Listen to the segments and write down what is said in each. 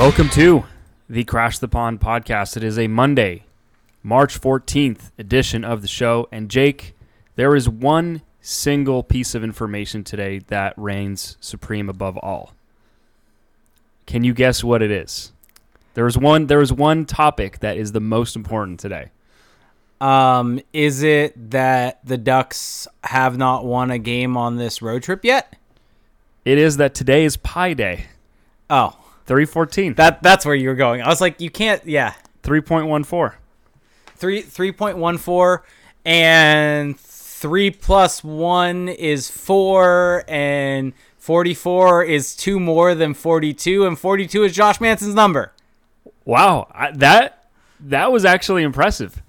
Welcome to the Crash the Pond podcast. It is a Monday, March 14th edition of the show. And Jake, there is one single piece of information today that reigns supreme above all. Can you guess what it is? There is one there is one topic that is the most important today. Um, is it that the Ducks have not won a game on this road trip yet? It is that today is Pi Day. Oh, 314. that that's where you were going. I was like, you can't. Yeah, 3.14. three three point one four, and three plus one is four, and forty four is two more than forty two, and forty two is Josh Manson's number. Wow, I, that that was actually impressive.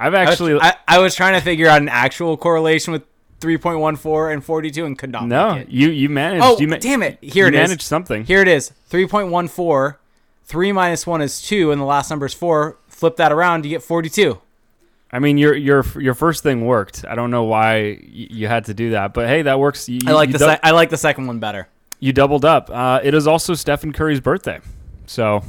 I've I was- actually I, I was trying to figure out an actual correlation with three point one four and forty two, and could not. no, you you managed. Oh, you ma- damn it! Here it is. managed something. Here it is. 3.14. 3 minus 1 is 2, and the last number is 4. Flip that around, you get 42. I mean, your your your first thing worked. I don't know why y- you had to do that, but hey, that works. You, I like the dou- se- I like the second one better. you doubled up. Uh, it is also Stephen Curry's birthday, so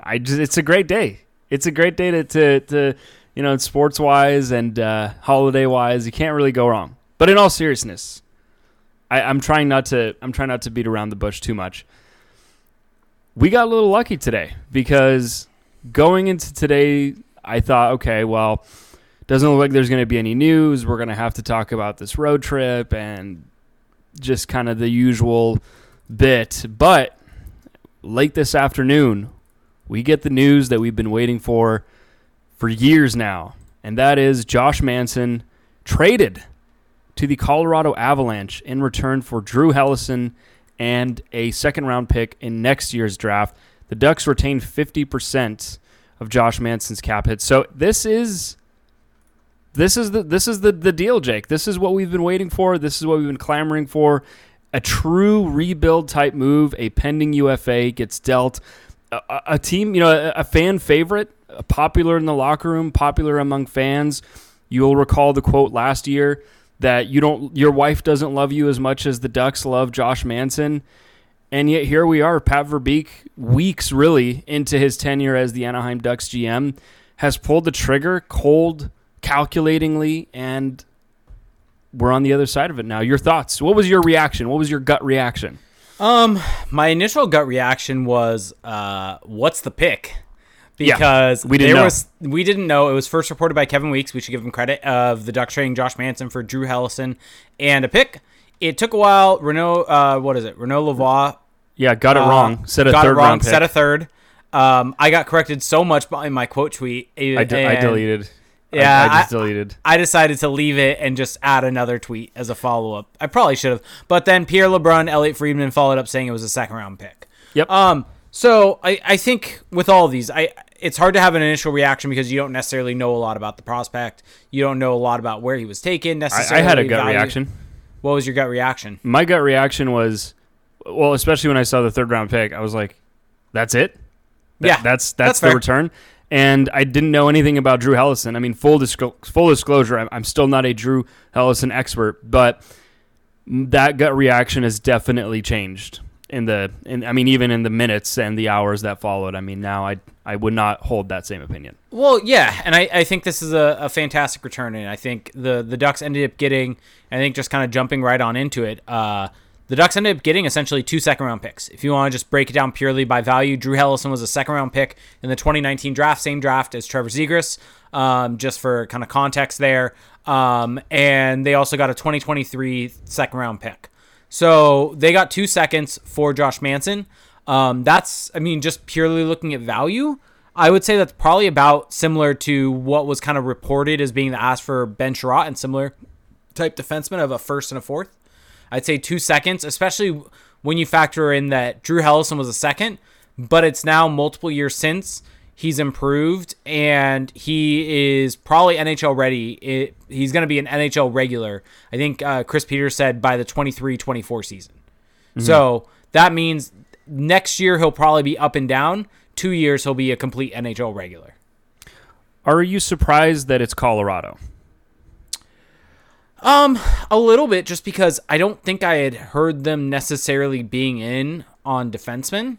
I just, it's a great day. It's a great day to to, to you know sports wise and uh, holiday wise. You can't really go wrong. But in all seriousness, I, I'm trying not to I'm trying not to beat around the bush too much. We got a little lucky today because going into today, I thought, okay, well, doesn't look like there's going to be any news. We're going to have to talk about this road trip and just kind of the usual bit. But late this afternoon, we get the news that we've been waiting for for years now, and that is Josh Manson traded to the Colorado Avalanche in return for Drew Helleson and a second round pick in next year's draft. The Ducks retain 50% of Josh Manson's cap hit. So this is this is the this is the the deal, Jake. This is what we've been waiting for. This is what we've been clamoring for. A true rebuild type move. A pending UFA gets dealt. A, a- team, you know, a, a fan favorite, popular in the locker room, popular among fans. You'll recall the quote last year that you don't, your wife doesn't love you as much as the Ducks love Josh Manson. And yet here we are, Pat Verbeek, weeks really into his tenure as the Anaheim Ducks GM, has pulled the trigger cold, calculatingly, and we're on the other side of it now. Your thoughts? What was your reaction? What was your gut reaction? Um, my initial gut reaction was, uh, what's the pick? Yeah, Because we didn't there know. was we didn't know. It was first reported by Kevin Weekes. We should give him credit of the Ducks trading Josh Manson for Drew Helleson and a pick. It took a while. Renaud, uh, what is it? Renaud Lavoie Yeah, got it uh, wrong. Said a got third it wrong. Said a third. Um, I got corrected so much by my quote tweet. I, de- I deleted. Yeah, I, just I- deleted. I decided to leave it and just add another tweet as a follow up. I probably should have, but then Pierre LeBrun, Elliotte Friedman followed up saying it was a second round pick. Yep. Um. So I, I think with all of these, I it's hard to have an initial reaction because you don't necessarily know a lot about the prospect. You don't know a lot about where he was taken I, necessarily. I had a gut value- reaction. What was your gut reaction? My gut reaction was, well, especially when I saw the third round pick, I was like, "That's it. That- Yeah, that's that's, that's the return." And I didn't know anything about Drew Helleson. I mean, full disclo- full disclosure, I'm, I'm still not a Drew Helleson expert, but that gut reaction has definitely changed in the. In, I mean, even in the minutes and the hours that followed. I mean, now I I would not hold that same opinion. Well, yeah, and I, I think this is a, a fantastic return, and I think the the Ducks ended up getting, I think just kind of jumping right on into it. Uh, the Ducks ended up getting essentially two second round picks. If you want to just break it down purely by value, Drew Helleson was a second round pick in the 2019 draft, same draft as Trevor Zegras, um, just for kind of context there. Um, and they also got a 2023 second round pick. So they got two seconds for Josh Manson. Um, that's, I mean, just purely looking at value. I would say that's probably about similar to what was kind of reported as being the ask for Ben Chiarot and similar type defenseman of a first and a fourth. I'd say two seconds, especially when you factor in that Drew Helleson was a second, but it's now multiple years since he's improved and he is probably NHL ready. It, he's going to be an NHL regular. I think uh, Chris Peters said by the 23 24 season. So that means next year he'll probably be up and down. Two years he'll be a complete NHL regular. Are you surprised that it's Colorado? Um, a little bit, just because I don't think I had heard them necessarily being in on defensemen.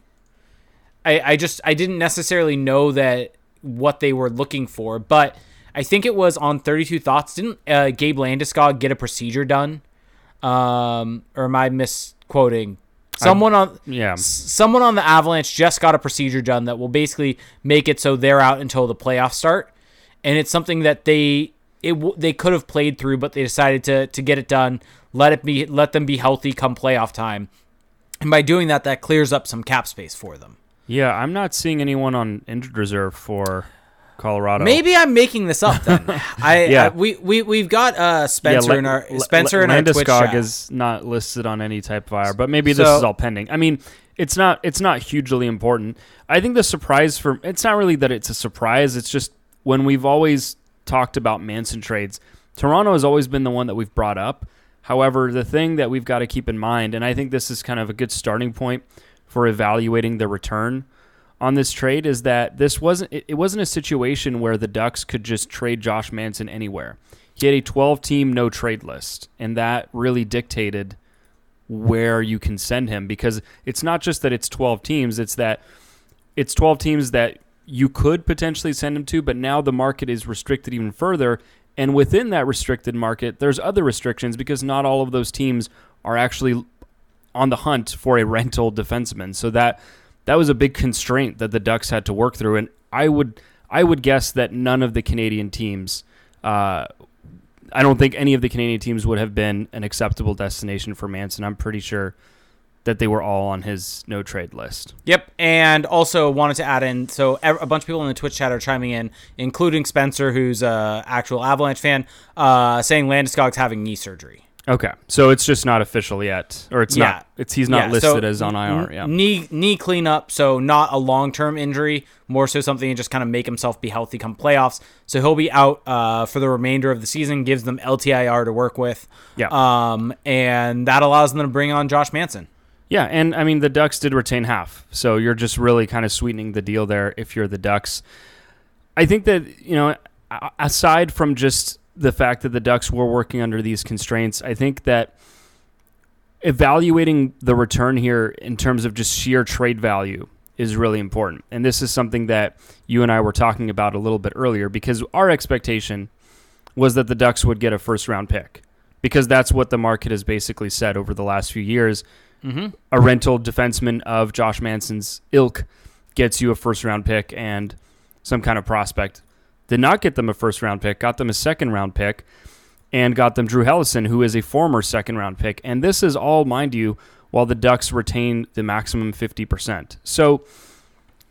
I, I just I didn't necessarily know that what they were looking for, but I think it was on 32 Thoughts. Didn't uh, Gabe Landeskog get a procedure done? Um, or am I misquoting? Someone on Yeah. s- someone on the Avalanche just got a procedure done that will basically make it so they're out until the playoffs start, and it's something that they it w- they could have played through, but they decided to to get it done, let it be let them be healthy come playoff time, and by doing that, that clears up some cap space for them. Yeah, I'm not seeing anyone on injured reserve for Colorado. Maybe I'm making this up then. I, Yeah. I we we we've got uh Spencer La- in our Spencer in our Twitch chat. is not listed on any type of IR, but maybe this So- is all pending. I mean, it's not it's not hugely important. I think the surprise for it's not really that it's a surprise. It's just when we've always talked about Manson trades, Toronto has always been the one that we've brought up. However, the thing that we've got to keep in mind, and I think this is kind of a good starting point for evaluating the return on this trade, is that this wasn't it, wasn't a situation where the Ducks could just trade Josh Manson anywhere. He had a 12 team no trade list, and that really dictated where you can send him because it's not just that it's 12 teams, it's that it's 12 teams that you could potentially send him to, but now the market is restricted even further. And within that restricted market, there's other restrictions because not all of those teams are actually on the hunt for a rental defenseman. So that that was a big constraint that the Ducks had to work through. And I would I would guess that none of the Canadian teams, uh, I don't think any of the Canadian teams would have been an acceptable destination for Manson. I'm pretty sure that they were all on his no trade list. Yep, and also wanted to add in so a bunch of people in the Twitch chat are chiming in, including Spencer, who's a actual Avalanche fan, uh, saying Landeskog's having knee surgery. Okay, so it's just not official yet, or it's Yeah. not. It's he's not Yeah, listed so as on IR. Yeah. knee knee cleanup, so not a long term injury, more so something to just kind of make himself be healthy come playoffs. So he'll be out uh, for the remainder of the season, gives them LTIR to work with, Yeah. um, and that allows them to bring on Josh Manson. Yeah, and I mean the Ducks did retain half, so you're just really kind of sweetening the deal there if you're the Ducks. I think that you know, aside from just the fact that the Ducks were working under these constraints, I think that evaluating the return here in terms of just sheer trade value is really important. And this is something that you and I were talking about a little bit earlier because our expectation was that the Ducks would get a first round pick because that's what the market has basically said over the last few years. Mm-hmm. A rental defenseman of Josh Manson's ilk gets you a first round pick and some kind of prospect. Did not get them a first round pick, got them a second round pick, and got them Drew Helleson, who is a former second round pick. And this is all, mind you, while the Ducks retain the maximum 50%. So,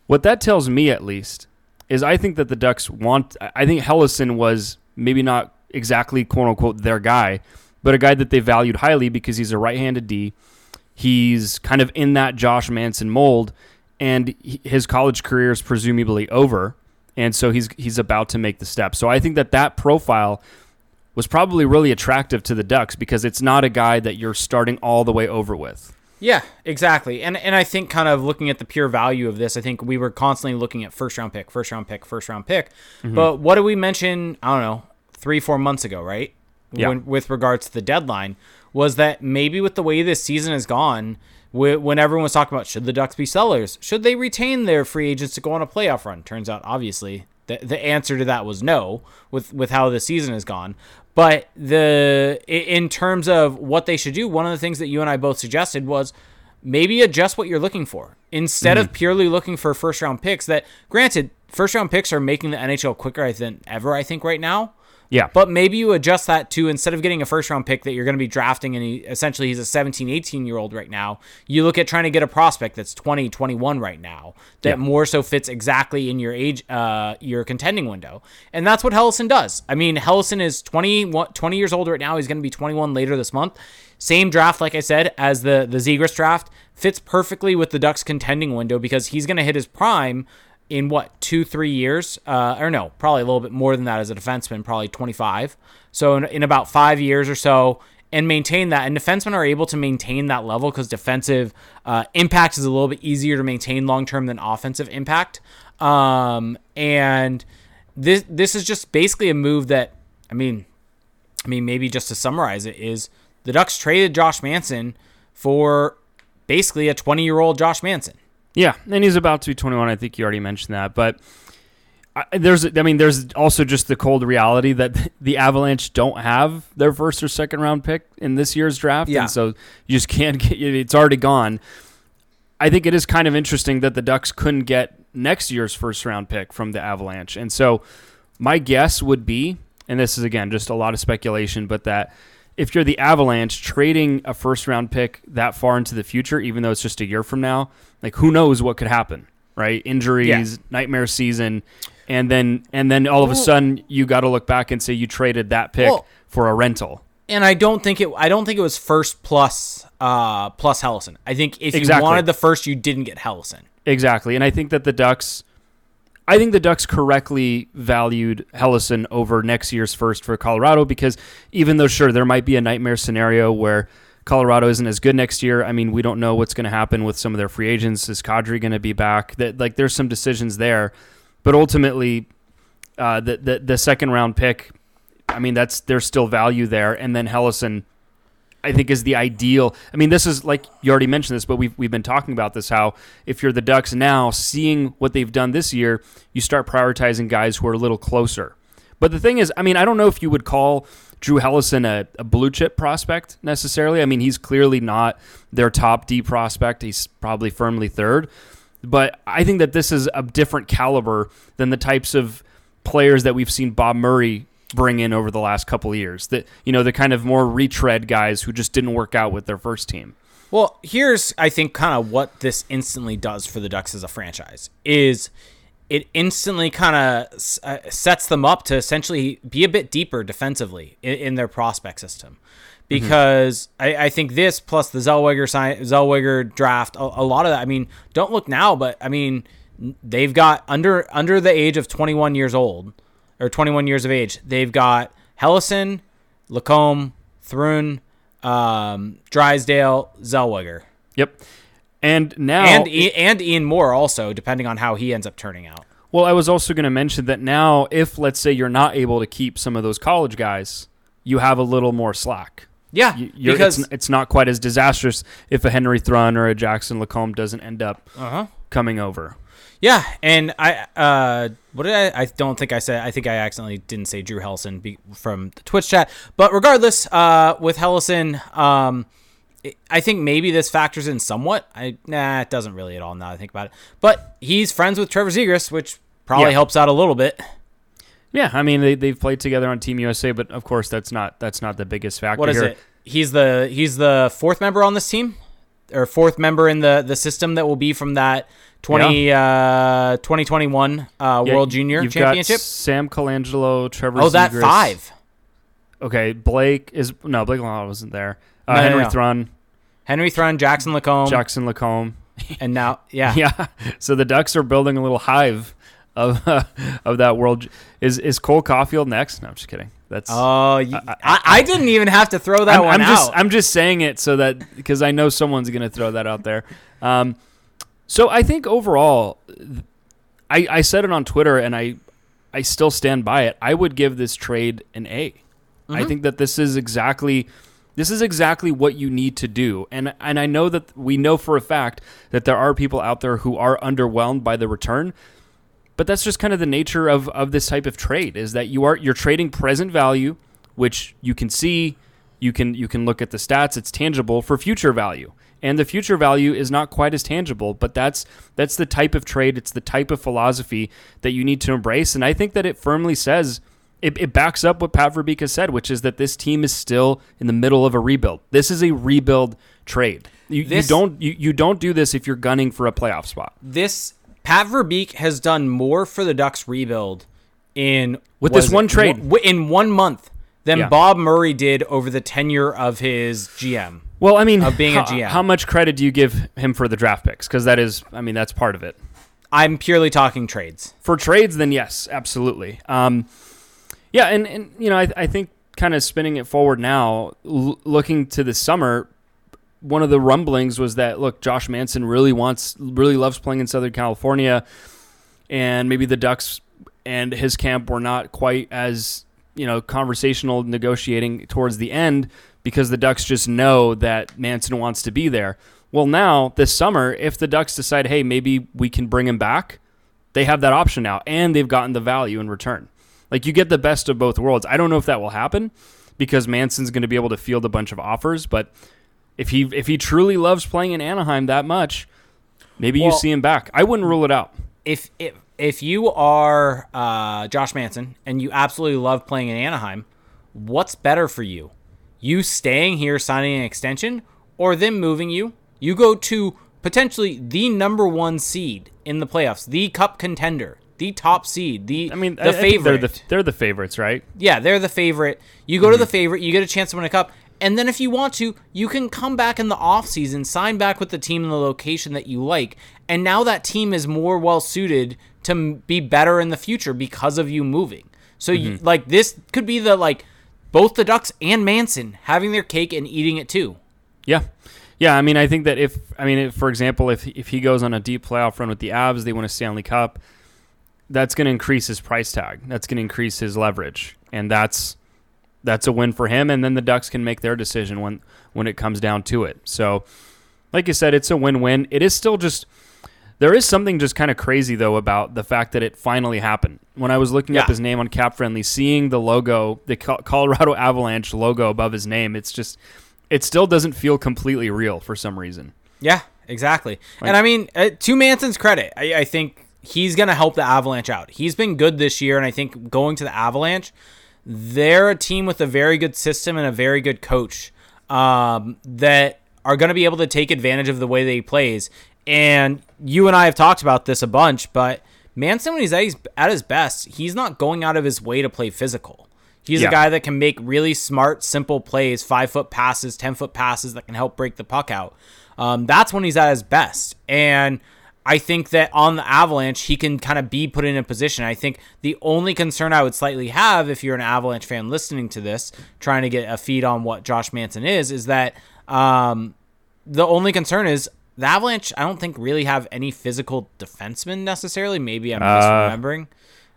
what that tells me at least is I think that the Ducks want, I think Helleson was maybe not exactly quote unquote their guy, but a guy that they valued highly because he's a right handed D. He's kind of in that Josh Manson mold, and his college career is presumably over, and so he's he's about to make the step. So I think that that profile was probably really attractive to the Ducks because it's not a guy that you're starting all the way over with. Yeah, exactly. And and I think kind of looking at the pure value of this, I think we were constantly looking at first round pick, first round pick, first round pick. Mm-hmm. But what did we mention? I don't know, three four months ago, right? Yeah. When, with regards to the deadline, was that maybe with the way this season has gone, when everyone was talking about should the Ducks be sellers, should they retain their free agents to go on a playoff run? Turns out, obviously, the the answer to that was no. With with how the season has gone. But the in terms of what they should do, one of the things that you and I both suggested was maybe adjust what you're looking for instead of mm. purely looking for first round picks. That granted, first round picks are making the NHL quicker than ever. I think right now. Yeah. But maybe you adjust that to instead of getting a first round pick that you're going to be drafting and he, essentially he's a 17, 18 year old right now, you look at trying to get a prospect that's 20, 21 right now that Yeah. more so fits exactly in your age, uh, your contending window. And that's what Helleson does. I mean, Helleson is 20, 20 years old right now. He's going to be 21 later this month. Same draft, like I said, as the, the Zegras draft. Fits perfectly with the Ducks contending window because he's going to hit his prime in what two three years? Uh, or no probably a little bit more than that as a defenseman probably 25 so in, in about five years or so and maintain that. And defensemen are able to maintain that level because defensive uh, impact is a little bit easier to maintain long term than offensive impact. Um, and this this is just basically a move that i mean I mean, maybe just to summarize it, is the Ducks traded Josh Manson for basically a 20 year old Josh Manson. Yeah, and he's about to be 21. I think you already mentioned that, but I, there's, I mean, there's also just the cold reality that the Avalanche don't have their first or second round pick in this year's draft, Yeah. and so you just can't get. It's already gone. I think it is kind of interesting that the Ducks couldn't get next year's first round pick from the Avalanche, and so my guess would be, and this is again just a lot of speculation, but that if you're the Avalanche trading a first round pick that far into the future, even though it's just a year from now, like who knows what could happen, right? Injuries, nightmare season, and then and then all of a sudden you got to look back and say you traded that pick Well- for a rental. And I don't think it. I don't think it was first plus uh plus Helleson. I think if Exactly. you wanted the first, you didn't get Helleson. Exactly, and I think that the Ducks, I think the Ducks correctly valued Helleson over next year's first for Colorado because even though sure there might be a nightmare scenario where Colorado isn't as good next year, I mean we don't know what's going to happen with some of their free agents. Is Kadri going to be back? That like there's some decisions there, but ultimately, uh, the, the the second round pick, I mean that's there's still value there, and then Helleson. I think is the ideal. I mean, this is like you already mentioned this, but we've we've been talking about this. How if you're the Ducks now, seeing what they've done this year, you start prioritizing guys who are a little closer. But the thing is, I mean, I don't know if you would call Drew Helleson a, a blue chip prospect necessarily. I mean, he's clearly not their top D prospect. He's probably firmly third. But I think that this is a different caliber than the types of players that we've seen Bob Murray bring in over the last couple of years. That you know, the kind of more retread guys who just didn't work out with their first team. Well, here's I think kind of what this instantly does for the Ducks as a franchise is it instantly kind of uh, sets them up to essentially be a bit deeper defensively in, in their prospect system. Because I, I think this plus the Zellweger sign, Zellweger draft, a, a lot of that. I mean, don't look now, but I mean, they've got under under the age of 21 years old or 21 years of age. They've got Helleson, Lacombe, Thrun, um, Drysdale, Zellweger, Yep. And now, and I- and Ian Moore also, depending on how he ends up turning out. well, I was also going to mention that now, if let's say you're not able to keep some of those college guys, you have a little more slack. Yeah, You, because it's, it's not quite as disastrous if a Henry Thrun or a Jackson Lacombe doesn't end up uh-huh. coming over. Yeah, and I uh what did I I don't think I said I think I accidentally didn't say Drew Helleson be, from the Twitch chat. But regardless, uh with Helleson, um it- I think maybe this factors in somewhat. I nah, it doesn't really at all now that I think about it. But he's friends with Trevor Zegras, which probably Yeah. helps out a little bit. Yeah, I mean they they've played together on Team USA, but of course that's not that's not the biggest factor What is here. it? He's the he's the fourth member on this team or fourth member in the the system that will be from that 20 uh 2021 uh Yeah, World Junior you've Championship. Got Sam Colangelo, Trevor. Oh, that Zegras. 5. Okay, Blake is no Blake Long wasn't there. Uh, No, no, Henry no. Thrun, Henry Thrun, Jackson Lacombe, Jackson Lacombe. and now yeah. Yeah. So the Ducks are building a little hive of of that world. Is is Cole Caufield next? No, I'm just kidding. That's Oh, you, I, I, didn't even have to throw that I'm, one I'm just out. I'm just saying it so that because I know someone's gonna throw that out there. Um, so I think overall, I I said it on Twitter and I I still stand by it. I would give this trade an A. I Mm-hmm. think that this is exactly this is exactly what you need to do. And and I know that we know for a fact that there are people out there who are underwhelmed by the return. But that's just kind of the nature of, of this type of trade is that you are you're trading present value, which you can see, you can you can look at the stats, it's tangible for future value. And the future value is not quite as tangible, but that's that's the type of trade, it's the type of philosophy that you need to embrace. And I think that it firmly says it, it backs up what Pat Verbeek said, which is that this team is still in the middle of a rebuild. This is a rebuild trade. You, This- you don't you, you don't do this if you're gunning for a playoff spot. this Pat Verbeek has done more for the Ducks rebuild in With this is it? one trade. W- in one month than Yeah. Bob Murray did over the tenure of his GM. Well, I mean, Of being a GM. how much credit do you give him for the draft picks? Because that is, I mean, that's part of it. I'm purely talking trades. For trades, then yes, absolutely. Um, yeah, and, and you know, I, I think kind of spinning it forward now, l- looking to the summer, one of the rumblings was that look, Josh Manson really wants, really loves playing in Southern California, and maybe the Ducks and his camp were not quite as you know conversational negotiating towards the end because the Ducks just know that Manson wants to be there. Well, now this summer, if the Ducks decide, hey, maybe we can bring him back, they have that option now, and they've gotten the value in return. Like you get the best of both worlds. I don't know if that will happen because Manson's going to be able to field a bunch of offers, but if he if he truly loves playing in Anaheim that much, maybe Well- you see him back. I wouldn't rule it out. if if if you are uh, Josh Manson and you absolutely love playing in Anaheim, what's better for you? You staying here, signing an extension, or them moving you? You go to potentially the number one seed in the playoffs, the Cup contender, the top seed, the I mean, the I- I favorite. they're the they're the favorites, right? Yeah, they're the favorite. You go to the favorite, you get a chance to win a cup. And then if you want to, you can come back in the offseason, sign back with the team in the location that you like. And now that team is more well suited to be better in the future because of you moving. So you, mm-hmm. like this could be the like both the Ducks and Manson having their cake and eating it too. Yeah. Yeah, I mean, I think that if I mean, if, for example, if if he goes on a deep playoff run with the Avs, they win a Stanley Cup. That's going to increase his price tag. That's going to increase his leverage, and that's that's a win for him. And then the Ducks can make their decision when when it comes down to it. So, like you said, it's a win-win. It is still just there is something just kind of crazy though about the fact that it finally happened. When I was looking up his name on Cap Friendly, seeing the logo, the Colorado Avalanche logo above his name, it's just it still doesn't feel completely real for some reason. Yeah, exactly. and I mean, uh, to Manson's credit, I, I think he's going to help the Avalanche out. He's been good this year, and I think going to the Avalanche, they're a team with a very good system and a very good coach um, that are going to be able to take advantage of the way that he plays. And you and I have talked about this a bunch, but Manson, when he's at his, at his best, he's not going out of his way to play physical. He's Yeah. a guy that can make really smart, simple plays, five foot passes, 10 foot passes that can help break the puck out. Um, that's when he's at his best. And I think that on the Avalanche, he can kind of be put in a position. I think the only concern I would slightly have if you're an Avalanche fan listening to this, trying to get a feed on what Josh Manson is, is that um, the only concern is the Avalanche, I don't think really have any physical defensemen necessarily. Maybe I'm just Uh, remembering.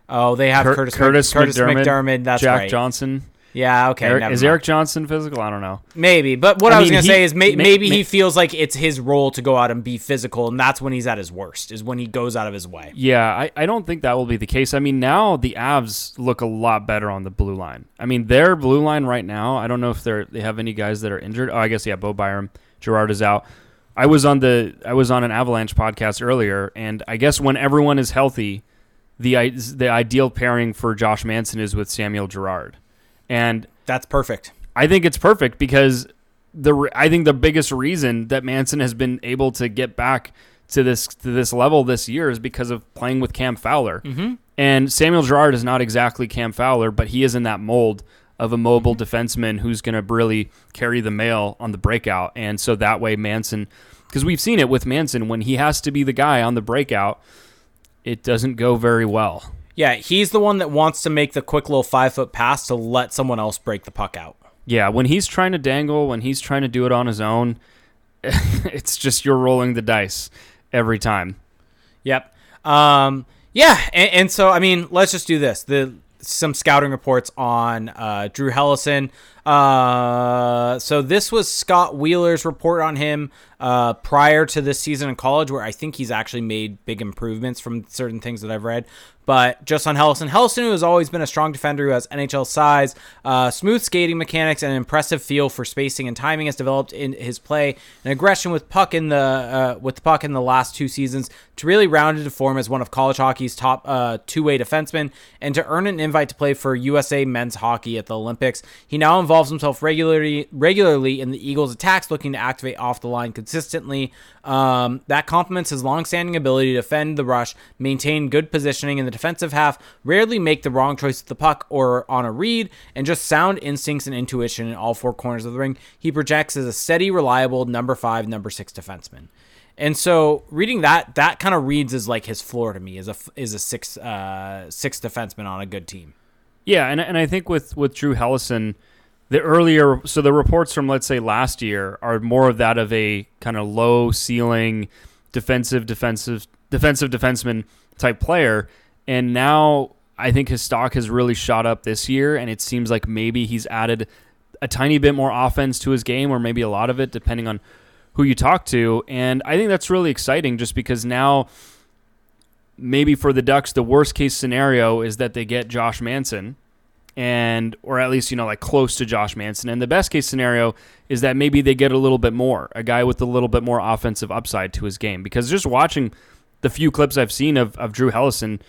Oh, they have Cur- Curtis, Curtis, Kurtis MacDermid, MacDermid. That's Jack right. Johnson. Yeah, okay. Erik, is mind. Erik Johnson physical? I don't know. Maybe, but what I I, was mean, gonna he- say is may- may- maybe may- he feels like it's his role to go out and be physical, and that's when he's at his worst. Is when he goes out of his way. Yeah, I, I don't think that will be the case. I mean, now the Avs look a lot better on the blue line. I mean, their blue line right now, I don't know if they're they have any guys that are injured. Oh, I guess yeah, Bo Byram, Girard is out. I was on the I was on an Avalanche podcast earlier, and I guess when everyone is healthy, the the ideal pairing for Josh Manson is with Samuel Girard, and That's perfect. I think it's perfect because the I think the biggest reason that Manson has been able to get back to this to this level this year is because of playing with Cam Fowler. Mm-hmm. And Samuel Girard is not exactly Cam Fowler, but he is in that mold of a mobile defenseman who's going to really carry the mail on the breakout. And so that way Manson because we've seen it with Manson when he has to be the guy on the breakout, it doesn't go very well. Yeah, he's the one that wants to make the quick little five foot pass to let someone else break the puck out. Yeah, when he's trying to dangle, when he's trying to do it on his own, it's just you're rolling the dice every time. Yep. Um, yeah, and, and so I mean, let's just do this. The some scouting reports on uh, Drew Helleson. Uh, so this was Scott Wheeler's report on him uh, prior to this season in college, where I think he's actually made big improvements from certain things that I've read. But just on Helleson, Helleson, who has always been a strong defender who has NHL size, uh, smooth skating mechanics, and an impressive feel for spacing and timing, has developed in his play and aggression with puck in the uh, with the puck in the last two seasons to really round into form as one of college hockey's top uh, two-way defensemen and to earn an invite to play for USA men's hockey at the Olympics. He now involves himself regularly regularly in the Eagles' attacks, looking to activate off the line consistently. Um, that complements his long-standing ability to defend the rush, maintain good positioning in the defensive half, rarely make the wrong choice with the puck or on a read, and just sound instincts and intuition in all four corners of the ring. He projects as a steady, reliable number five, number six defenseman. And so reading that, that kind of reads as like his floor to me is a is a six uh, six defenseman on a good team. Yeah, and and I think with with Drew Helleson, the earlier so the reports from let's say last year are more of that of a kind of low ceiling defensive defensive defensive defenseman type player, and now I think his stock has really shot up this year, and it seems like maybe he's added a tiny bit more offense to his game, or maybe a lot of it, depending on who you talk to, and I think that's really exciting just because now maybe for the Ducks the worst case scenario is that they get Josh Manson and or at least you know like close to Josh Manson. And the best case scenario is that maybe they get a little bit more, a guy with a little bit more offensive upside to his game. Because just watching the few clips I've seen of, of Drew Helleson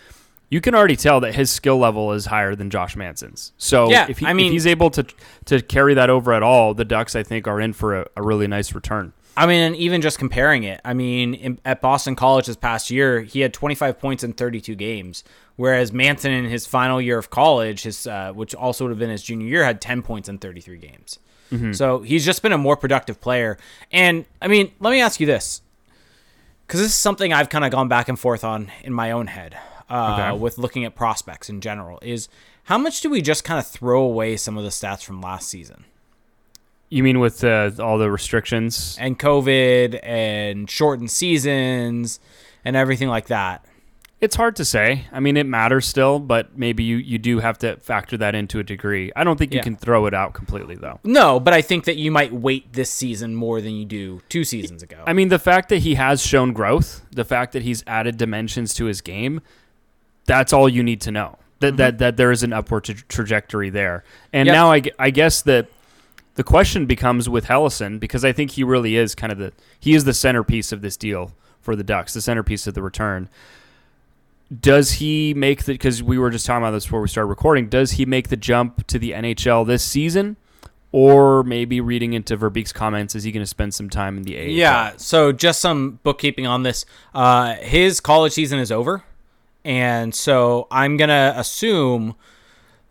you can already tell that his skill level is higher than Josh Manson's. So Yeah, if, he, I mean- if he's able to to carry that over at all, the Ducks I think are in for a, a really nice return. I mean, and even just comparing it, I mean, in, at Boston College this past year, he had 25 points in 32 games, whereas Manson in his final year of college, his uh, which also would have been his junior year, had 10 points in 33 games. So he's just been a more productive player. And I mean, let me ask you this, because this is something I've kind of gone back and forth on in my own head uh, Okay. with looking at prospects in general. Is how much do we just kind of throw away some of the stats from last season? You mean with uh, all the restrictions? and COVID and shortened seasons and everything like that. It's hard to say. I mean, it matters still, but maybe you, you do have to factor that into a degree. I don't think you Yeah. can throw it out completely, though. No, but I think that you might wait this season more than you do two seasons ago. I mean, the fact that he has shown growth, the fact that he's added dimensions to his game, that's all you need to know. That that, that there is an upward tra- trajectory there. And Yep. now I, I guess that the question becomes with Helleson because I think he really is kind of the he is the centerpiece of this deal for the Ducks, the centerpiece of the return. Does he make the because we were just talking about this before we started recording? Does he make the jump to the NHL this season, or maybe reading into Verbeek's comments, is he going to spend some time in the AHL? yeah, so just some bookkeeping on this. Uh, his college season is over. And so I'm going to assume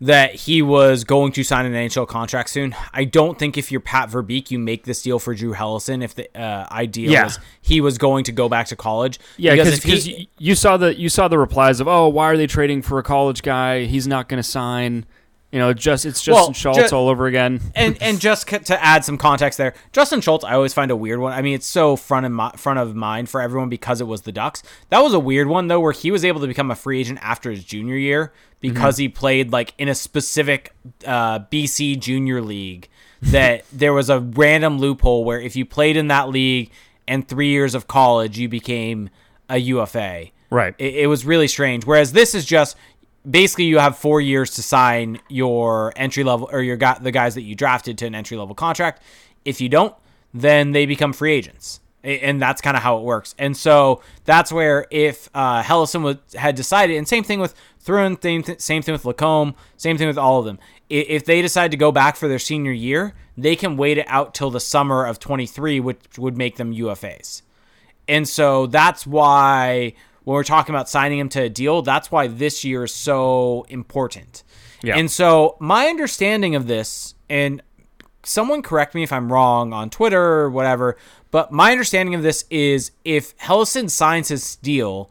that he was going to sign an NHL contract soon. I don't think if you're Pat Verbeek, you make this deal for Drew Helleson if the uh, idea Yeah. was he was going to go back to college. Yeah, because you saw the you saw the replies of oh why are they trading for a college guy he's not going to sign you know just it's Justin Well, Schultz ju- all over again and and just c- to add some context there, Justin Schultz, I always find a weird one. I mean, it's so front of mi- front of mind for everyone because it was the Ducks. That was a weird one though, where he was able to become a free agent after his junior year because he played like in a specific uh, BC Junior League. That there was a random loophole where if you played in that league and three years of college, you became a UFA. right It, it was really strange. Whereas this is just basically you have four years to sign your entry level or your got the guys that you drafted to an entry level contract. If you don't, then they become free agents. And that's kind of how it works. And so that's where if uh, Helleson was, had decided, and same thing with Thrun, same, th- same thing with Lacombe, same thing with all of them. If they decide to go back for their senior year, they can wait it out till the summer of 23, which would make them UFAs. And so that's why when we're talking about signing him to a deal, that's why this year is so important. Yeah. And so my understanding of this, and someone correct me if I'm wrong on Twitter or whatever, but my understanding of this is if Helleson signs his deal,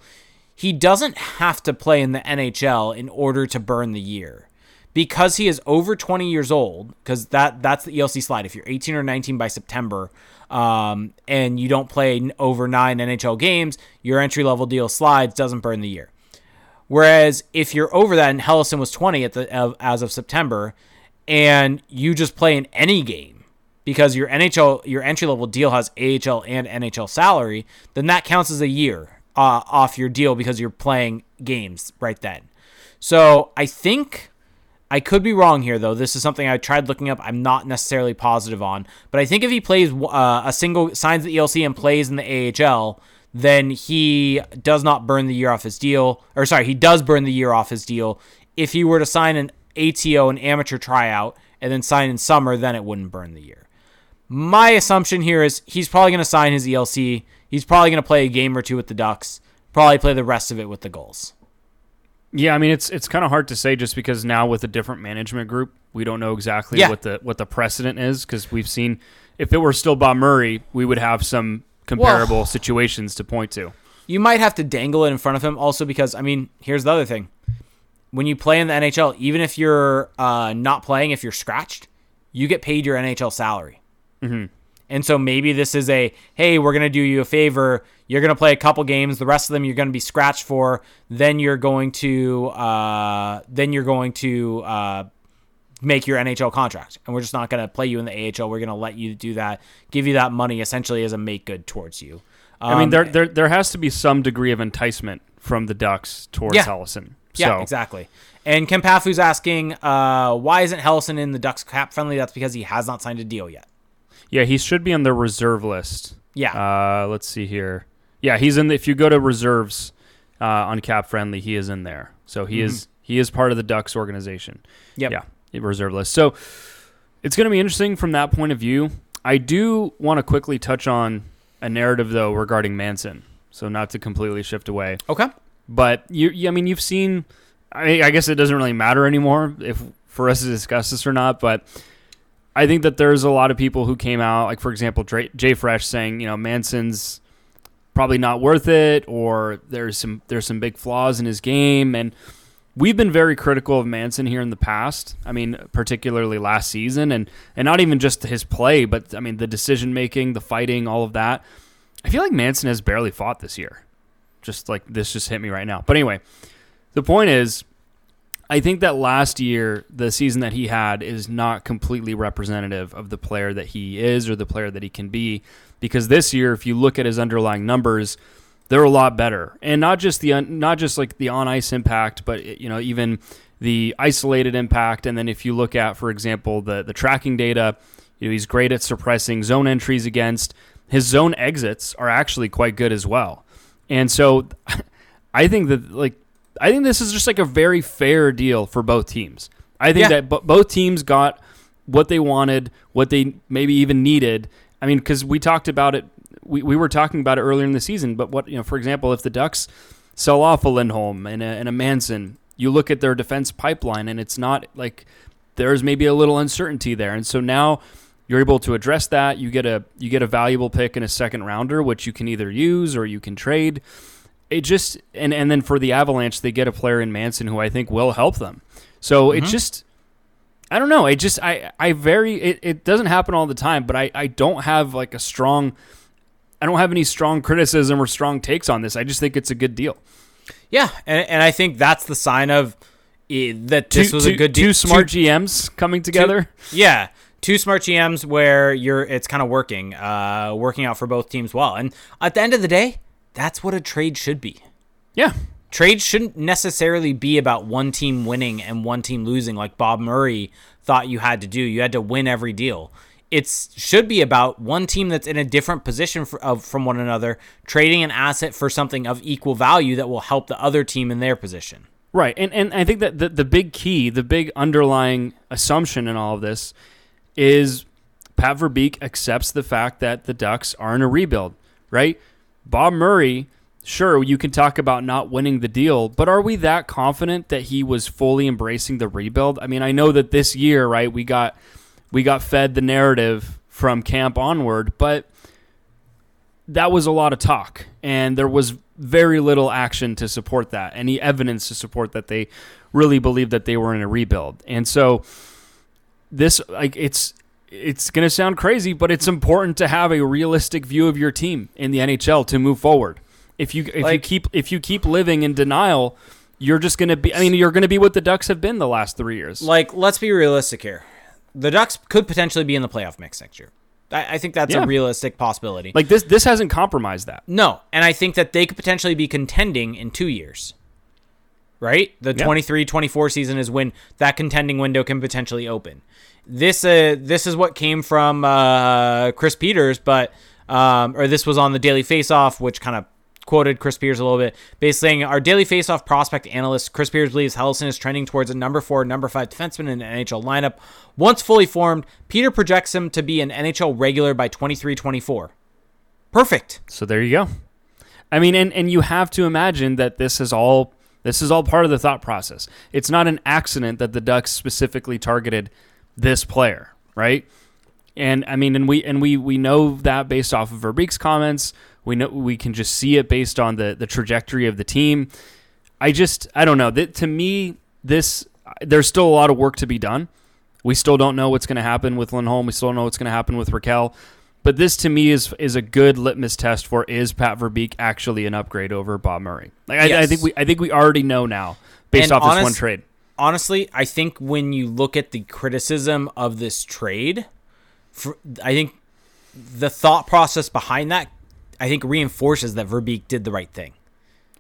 he doesn't have to play in the NHL in order to burn the year. Because he is over 20 years old, because that that's the ELC slide. If you're 18 or 19 by September, um, and you don't play over nine NHL games, your entry level deal slides doesn't burn the year. Whereas if you're over that, and Helleson was 20 at the of, as of September, and you just play in any game because your NHL your entry level deal has AHL and NHL salary, then that counts as a year uh, off your deal because you're playing games right then. So I think I could be wrong here though. This is something I tried looking up. I'm not necessarily positive on, but I think if he plays uh, a single signs the ELC and plays in the AHL, then he does not burn the year off his deal. Or sorry, he does burn the year off his deal. If he were to sign an ATO, an amateur tryout, and then sign in summer, then it wouldn't burn the year. My assumption here is he's probably going to sign his ELC. He's probably going to play a game or two with the Ducks. Probably play the rest of it with the Gulls. Yeah I mean it's it's kind of hard to say just because now with a different management group we don't know exactly Yeah. what the what the precedent is because we've seen if it were still Bob Murray we would have some comparable situations to point to You might have to dangle it in front of him also because, I mean, here's the other thing. When you play in the NHL, even if you're uh, not playing, if you're scratched, you get paid your NHL salary. Mm-hmm. And so maybe this is a hey, we're going to do you a favor. You're going to play a couple games. The rest of them you're going to be scratched for. Then you're going to uh, then you're going to uh, make your NHL contract, and we're just not going to play you in the AHL. We're going to let you do that, give you that money essentially as a make good towards you. I mean, Um, there, there there has to be some degree of enticement from the Ducks towards Yeah. Helleson. Yeah, So, exactly. And Ken Pafu's asking, uh, why isn't Helleson in the Ducks cap friendly? That's because he has not signed a deal yet. Yeah, he should be on the reserve list. Yeah. Uh, let's see here. Yeah, he's in. The, if you go to reserves uh, on Cap Friendly, he is in there. So he is he is part of the Ducks organization. Mm-hmm. Yep. Yeah, reserve list. So it's going to be interesting from that point of view. I do want to quickly touch on a narrative though regarding Manson. So not to completely shift away, Okay. but you, you I mean, you've seen. I, I guess it doesn't really matter anymore if for us to discuss this or not, but. I think that there's a lot of people who came out, like for example, Jay Fresh saying, you know, Manson's probably not worth it, or there's some there's some big flaws in his game, and we've been very critical of Manson here in the past. I mean, particularly last season, and and not even just his play, but I mean the decision making, the fighting, all of that. I feel like Manson has barely fought this year. Just like this just hit me right now. But anyway, the point is, I think that last year, the season that he had is not completely representative of the player that he is or the player that he can be. Because this year, if you look at his underlying numbers, they're a lot better, and not just the not just like the on ice impact, but you know even the isolated impact. And then if you look at, for example, the the tracking data, you know he's great at suppressing zone entries against. His zone exits are actually quite good as well, and so I think that like I think this is just like a very fair deal for both teams. I think Yeah. that bo- both teams got what they wanted, what they maybe even needed. I mean, because we talked about it, we, we were talking about it earlier in the season. But what you know, for example, if the Ducks sell off a Lindholm and a, and a Manson, you look at their defense pipeline, and it's not like there's maybe a little uncertainty there, and so now you're able to address that. You get a you get a valuable pick in a second rounder, which you can either use or you can trade it just and and then for the Avalanche they get a player in Manson who I think will help them. So it just I don't know. It just I I very it, it doesn't happen all the time, but I I don't have like a strong I don't have any strong criticism or strong takes on this. I just think it's a good deal. Yeah, and, and I think that's the sign of eh, that this two, was two- a good two deal. smart GMs coming together. Yeah, two smart GMs where you're it's kind of working, uh, working out for both teams well. And at the end of the day, that's what a trade should be. yeah. Trades shouldn't necessarily be about one team winning and one team losing, like Bob Murray thought you had to do. You had to win every deal. It should be about one team that's in a different position for, of, from one another, trading an asset for something of equal value that will help the other team in their position. Right. And and I think that the, the big key, the big underlying assumption in all of this is Pat Verbeek accepts the fact that the Ducks are in a rebuild, right? Bob Murray, sure, you can talk about not winning the deal, but are we that confident that he was fully embracing the rebuild? I mean, I know that this year, right, we got we got fed the narrative from camp onward, but that was a lot of talk, and there was very little action to support that, any evidence to support that they really believed that they were in a rebuild. And so this like it's it's going to sound crazy, but it's important to have a realistic view of your team in the NHL to move forward. If you if you keep if you keep living in denial, you're just going to be I mean, you're going to be what the Ducks have been the last 3 years. Like, let's be realistic here. The Ducks could potentially be in the playoff mix next year. I, I think that's Yeah. a realistic possibility. Like this this hasn't compromised that. No, and I think that they could potentially be contending in two years. Right? The Yeah. 23 24 season is when that contending window can potentially open. This uh this is what came from uh Chris Peters, but um or this was on the Daily Faceoff, which kind of quoted Chris Peters a little bit, basically saying our Daily Faceoff prospect analyst Chris Peters believes Helleson is trending towards a number four, number five defenseman in the NHL lineup. Once fully formed, Peter projects him to be an NHL regular by 23 24. Perfect. So there you go. I mean, and, and you have to imagine that this is all this is all part of the thought process. It's not an accident that the Ducks specifically targeted this player, right? And I mean, and we and we we know that based off of Verbeek's comments. We know we can just see it based on the the trajectory of the team. I just I don't know. That to me, this there's still a lot of work to be done. We still don't know what's going to happen with Lindholm. We still don't know what's going to happen with Rakell. But this to me is is a good litmus test for is Pat Verbeek actually an upgrade over Bob Murray? Like I, I think we I think we already know now based And off this one trade. Honestly, I think when you look at the criticism of this trade, for, I think the thought process behind that, I think reinforces that Verbeek did the right thing.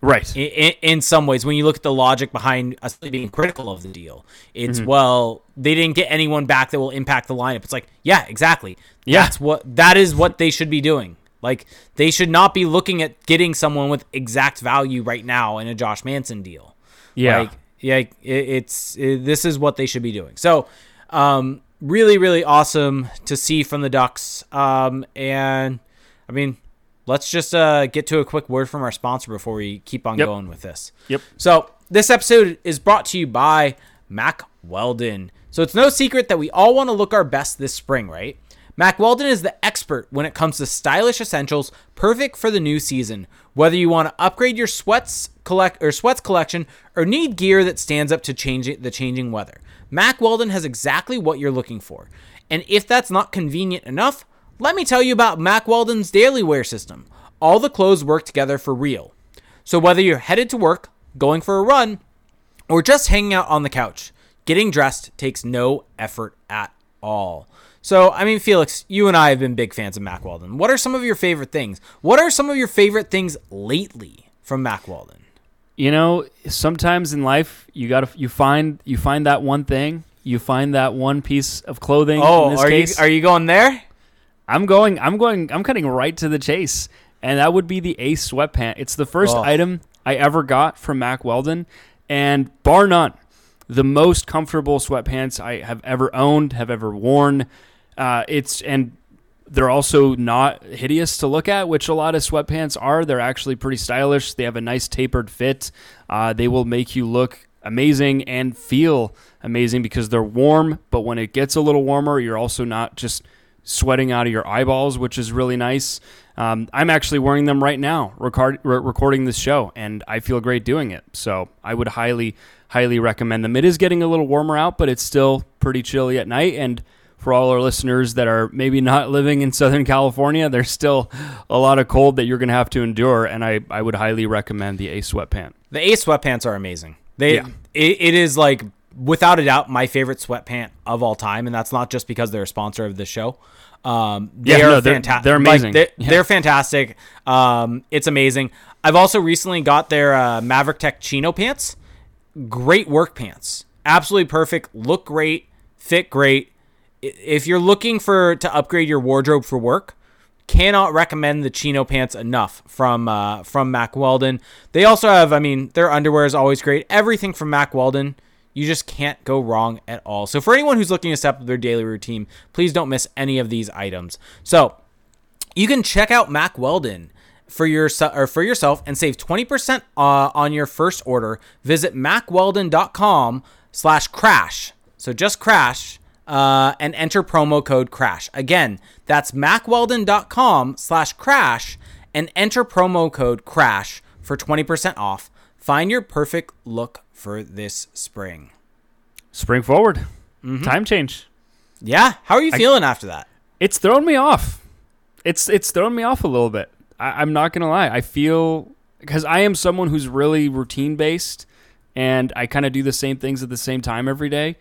Right. In, in, in some ways, when you look at the logic behind us being critical of the deal, it's mm-hmm. well, they didn't get anyone back that will impact the lineup. It's like, yeah, exactly. Yeah. That's what that is what they should be doing. Like they should not be looking at getting someone with exact value right now in a Josh Manson deal. Yeah. Like, yeah, it, it's it, this is what they should be doing. So, um, really, really awesome to see from the Ducks. Um, and I mean, let's just uh, get to a quick word from our sponsor before we keep on Yep. going with this. Yep. So, this episode is brought to you by Mack Weldon. So, it's no secret that we all want to look our best this spring, right? Mack Weldon is the expert when it comes to stylish essentials, perfect for the new season. Whether you want to upgrade your sweats collect or sweats collection or need gear that stands up to change the changing weather, Mack Weldon has exactly what you're looking for. And if that's not convenient enough, let me tell you about Mack Weldon's daily wear system. All the clothes work together for real. So whether you're headed to work, going for a run, or just hanging out on the couch, getting dressed takes no effort at all. So, I mean, Felix, you and I have been big fans of Mack Weldon. What are some of your favorite things? What are some of your favorite things lately from Mack Weldon? you know sometimes in life you gotta you find you find that one thing you find that one piece of clothing in Oh, are case you are you going there? i'm going i'm going i'm cutting right to the chase and that would be the ace sweatpant it's the first Oh. item i ever got from mack weldon and bar none the most comfortable sweatpants i have ever owned have ever worn uh, it's and they're also not hideous to look at, which a lot of sweatpants are. They're actually pretty stylish. They have a nice tapered fit. Uh, they will make you look amazing and feel amazing because they're warm. But when it gets a little warmer, you're also not just sweating out of your eyeballs, which is really nice. Um, I'm actually wearing them right now, record, re- recording this show, and I feel great doing it. So I would highly, highly recommend them. It is getting a little warmer out, but it's still pretty chilly at night. And for all our listeners that are maybe not living in Southern California, there's still a lot of cold that you're going to have to endure. And I, I would highly recommend the Ace sweatpant. The Ace sweatpants are amazing. They Yeah. it, it is like without a doubt my favorite sweatpant of all time, and that's not just because they're a sponsor of the show. Um, they Yeah, are no, they're- fantastic. they're amazing. they're, Yeah. they're fantastic. Um, it's amazing. I've also recently got their uh, Maverick Tech chino pants. Great work pants. Absolutely perfect. Look great. Fit great. If you're looking for to upgrade your wardrobe for work, cannot recommend the chino pants enough from uh, from Mack Weldon. They also have, I mean, their underwear is always great. Everything from Mack Weldon, you just can't go wrong at all. So for anyone who's looking to step up their daily routine, please don't miss any of these items. So you can check out Mack Weldon for your or for yourself and save 20% uh, on your first order. Visit mackweldon.com slash crash. So just crash uh, and enter promo code crash. Again, that's mackweldon.com slash crash and enter promo code crash for 20% off. Find your perfect look for this spring. Spring forward. Time change. Yeah, how are you feeling after that? It's thrown me off. It's it's thrown me off a little bit. I, I'm not gonna lie. I feel because I am someone who's really routine based, and I kind of do the same things at the same time every day,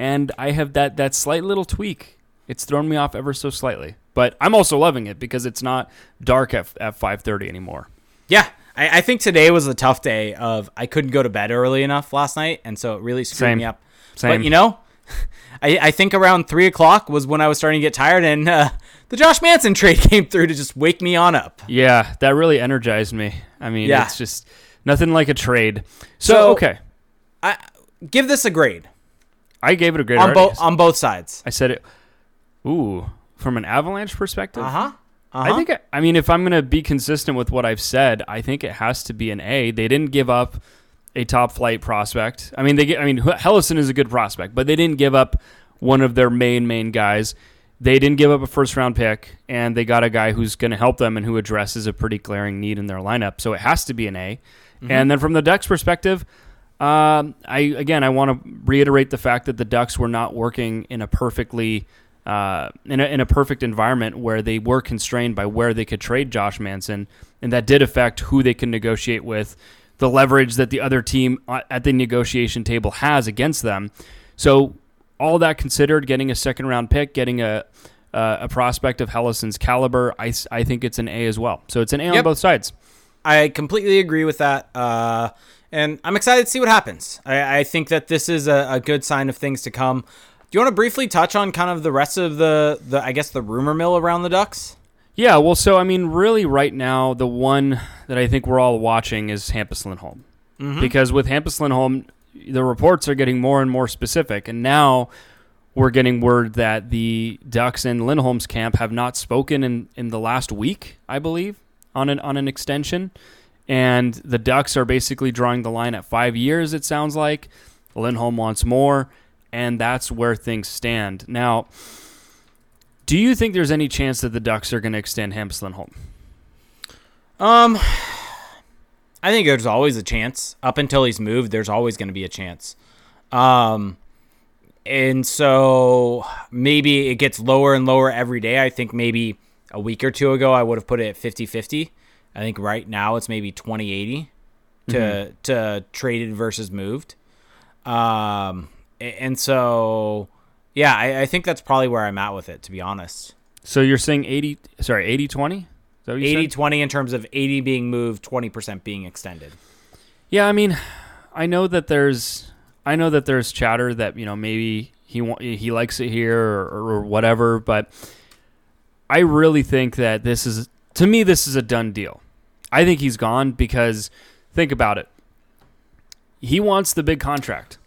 and I have that that slight little tweak. It's thrown me off ever so slightly, but I'm also loving it because it's not dark at at 5:30 anymore. Yeah, I, I think today was a tough day. Of I couldn't go to bed early enough last night, and so it really screwed Same. me up. Same. But you know, I, I think around three o'clock was when I was starting to get tired, and uh, the Josh Manson trade came through to just wake me on up. Yeah, that really energized me. I mean, Yeah. it's just nothing like a trade. So, So- okay, I give this a grade I gave it a great on both on both sides. I said it. Ooh, from an Avalanche perspective, Uh huh. Uh-huh. I think. I, I mean, if I'm gonna be consistent with what I've said, I think it has to be an A. They didn't give up a top flight prospect. I mean, they. get- I mean, Helleson is a good prospect, but they didn't give up one of their main main guys. They didn't give up a first round pick, and they got a guy who's going to help them and who addresses a pretty glaring need in their lineup. So it has to be an A. And then from the Ducks' perspective, um, I again I want to reiterate the fact that the Ducks were not working in a perfectly uh, in, a, in a perfect environment where they were constrained by where they could trade Josh Manson, and that did affect who they could negotiate with. the leverage that the other team uh, at the negotiation table has against them. So all that considered, getting a second round pick, getting a uh, a prospect of Helleson's caliber, I, I think it's an A as well. So it's an A on both sides. I completely agree with that. Uh, and I'm excited to see what happens. I, I think that this is a, a good sign of things to come. Do you want to briefly touch on kind of the rest of the, the I guess, the rumor mill around the Ducks? Yeah, well, so I mean, really, right now, the one that I think we're all watching is Hampus Lindholm, mm-hmm. because with Hampus Lindholm, the reports are getting more and more specific, and now we're getting word that the Ducks and Lindholm's camp have not spoken in, in the last week, I believe, on an on an extension, and the Ducks are basically drawing the line at five years. It sounds like Lindholm wants more, and that's where things stand now. Do you think there's any chance that the Ducks are going to extend Hampus Lindholm? Um, I think there's always a chance. Up until he's moved, there's always going to be a chance. Um, and so maybe it gets lower and lower every day. I think maybe a week or two ago, I would have put it at 50 50. I think right now it's maybe 20 80 to, to traded versus moved. Um, and so, yeah, I, I think that's probably where I'm at with it, to be honest. So you're saying 80, sorry, 80 20? Is that what you 80 said? 20 in terms of 80 being moved, 20% being extended. Yeah, I mean, I know that there's, I know that there's chatter that you know maybe he he likes it here or, or whatever, but I really think that this is to me this is a done deal. I think he's gone because think about it. He wants the big contract.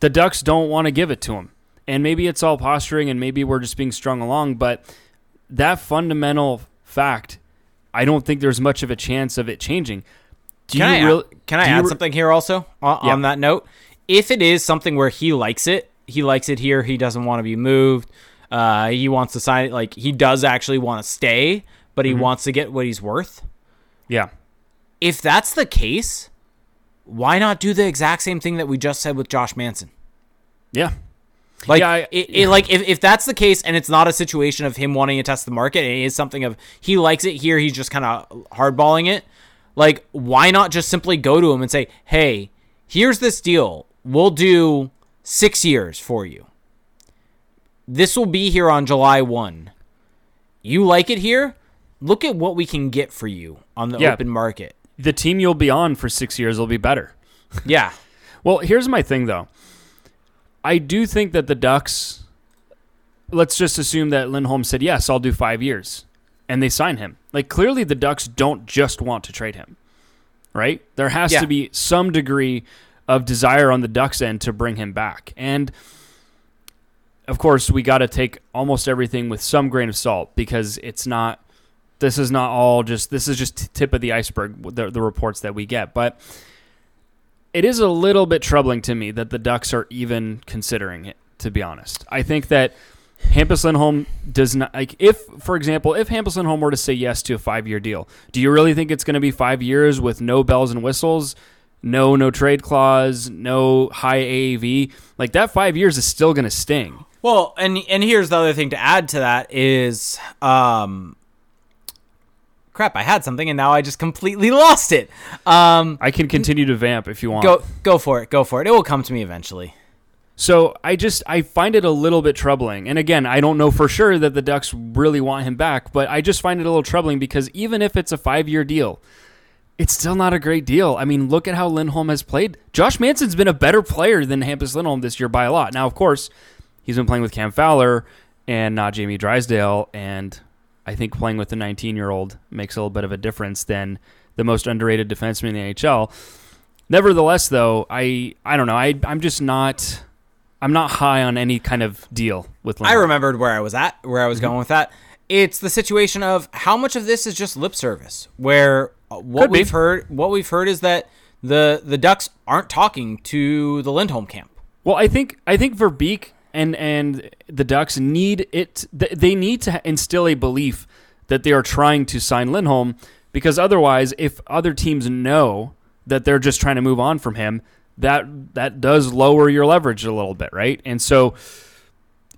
The Ducks don't want to give it to him. And maybe it's all posturing and maybe we're just being strung along, but that fundamental fact, I don't think there's much of a chance of it changing. Do Can I, you really add, can I add re- something here also on, Yeah. on that note? If it is something where he likes it, he likes it here, he doesn't want to be moved, uh, he wants to sign it, like he does actually want to stay, but he Mm-hmm. wants to get what he's worth. Yeah. If that's the case, why not do the exact same thing that we just said with Josh Manson? Yeah. Like, Yeah, I- it, it, like if, if that's the case and it's not a situation of him wanting to test the market, it is something of he likes it here, he's just kind of hardballing it. Like, why not just simply go to him and say, "Hey, here's this deal. We'll do six years for you. This will be here on July one. You like it here? Look at what we can get for you on the Yeah. open market. The team you'll be on for six years will be better. Yeah, Well, here's my thing, though. I do think that the Ducks. Let's just assume that Lindholm said yes, I'll do five years, and they sign him. Like clearly, the Ducks don't just want to trade him, right? There has Yeah. to be some degree of desire on the Ducks end to bring him back, and of course, we got to take almost everything with some grain of salt because it's not. This is not all just. This is just tip of the iceberg. The, the reports that we get, but it is a little bit troubling to me that the Ducks are even considering it. To be honest, I think that Hampus Lindholm does not like. If, for example, if Hampus Lindholm were to say yes to a five-year deal, do you really think it's going to be five years with no bells and whistles, no no trade clause, no high AAV? Like that five years is still going to sting. Well, and and here's the other thing to add to that is um crap, I had something and now I just completely lost it. Um I can continue to vamp if you want. go go for it. Go for it. It will come to me eventually. So I just I find it a little bit troubling. And again, I don't know for sure that the Ducks really want him back, but I just find it a little troubling because even if it's a 5-year deal, it's still not a great deal. I mean, look at how Lindholm has played. Josh Manson's been a better player than Hampus Lindholm this year by a lot. Now, of course, he's been playing with Cam Fowler and not Jamie Drysdale, and I think playing with the 19-year-old makes a little bit of a difference than the most underrated defenseman in the NHL. Nevertheless, though, I I don't know. I I'm just not I'm not high on any kind of deal with I remembered where I was at, where I was Mm-hmm. going with that. It's the situation of how much of this is just lip service, where uh, what Could we've heard, what we've heard is that the the Ducks aren't talking to the Lindholm camp. Well, I think I think Verbeek and and the Ducks need it. They need to instill a belief that they are trying to sign Lindholm because otherwise, if other teams know that they're just trying to move on from him, that that does lower your leverage a little bit, right? And so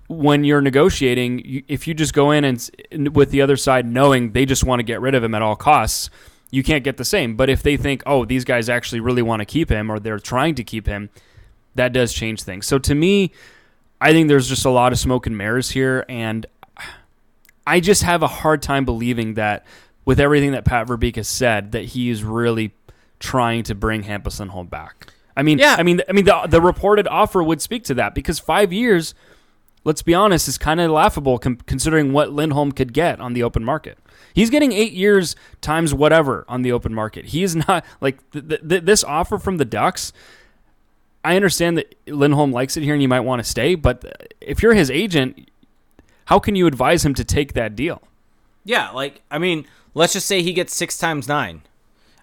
when you're negotiating, if you just go in and with the other side knowing they just want to get rid of him at all costs, you can't get the same. But if they think, oh, these guys actually really want to keep him or they're trying to keep him, that does change things. So to me, I think there's just a lot of smoke and mirrors here, and I just have a hard time believing that with everything that Pat Verbeek has said, that he is really trying to bring Hampus Lindholm back. I mean, Yeah. I mean, I mean, the, the reported offer would speak to that because five years, let's be honest, is kind of laughable com- considering what Lindholm could get on the open market. He's getting eight years times whatever on the open market. He is not like th- th- th- this offer from the Ducks. I understand that Lindholm likes it here and you might want to stay, but if you're his agent, how can you advise him to take that deal? Yeah, like I mean, let's just say he gets six times nine.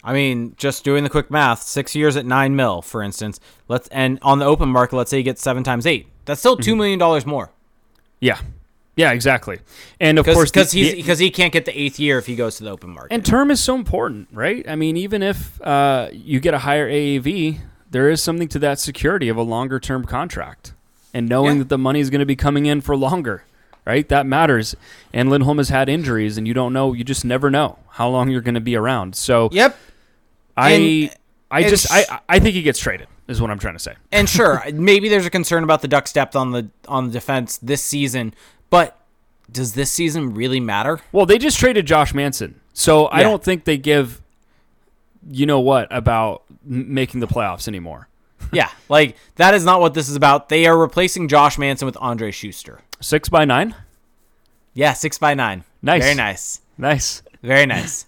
I mean, just doing the quick math, six years at nine mil, for instance. Let's and on the open market, let's say he gets seven times eight. That's still Mm-hmm. two million dollars more. Yeah, yeah, exactly. And of course, because he's because he can't get the eighth year if he goes to the open market. And term is so important, right? I mean, even if uh, you get a higher AAV, there is something to that security of a longer term contract and knowing Yeah. that the money is going to be coming in for longer, right? That matters. And Lindholm has had injuries, and you don't know, you just never know how long you're going to be around. So yep. I, And- I just, I, I think he gets traded. Is what I'm trying to say. And sure, maybe there's a concern about the Ducks' depth on the on the defense this season, but does this season really matter? Well, they just traded Josh Manson, so I don't think they give, you know what, about making the playoffs anymore. yeah, like that is not what this is about. They are replacing Josh Manson with Andre Schuster. Six by nine, Yeah, six by nine. Nice. Very nice. nice. Very nice.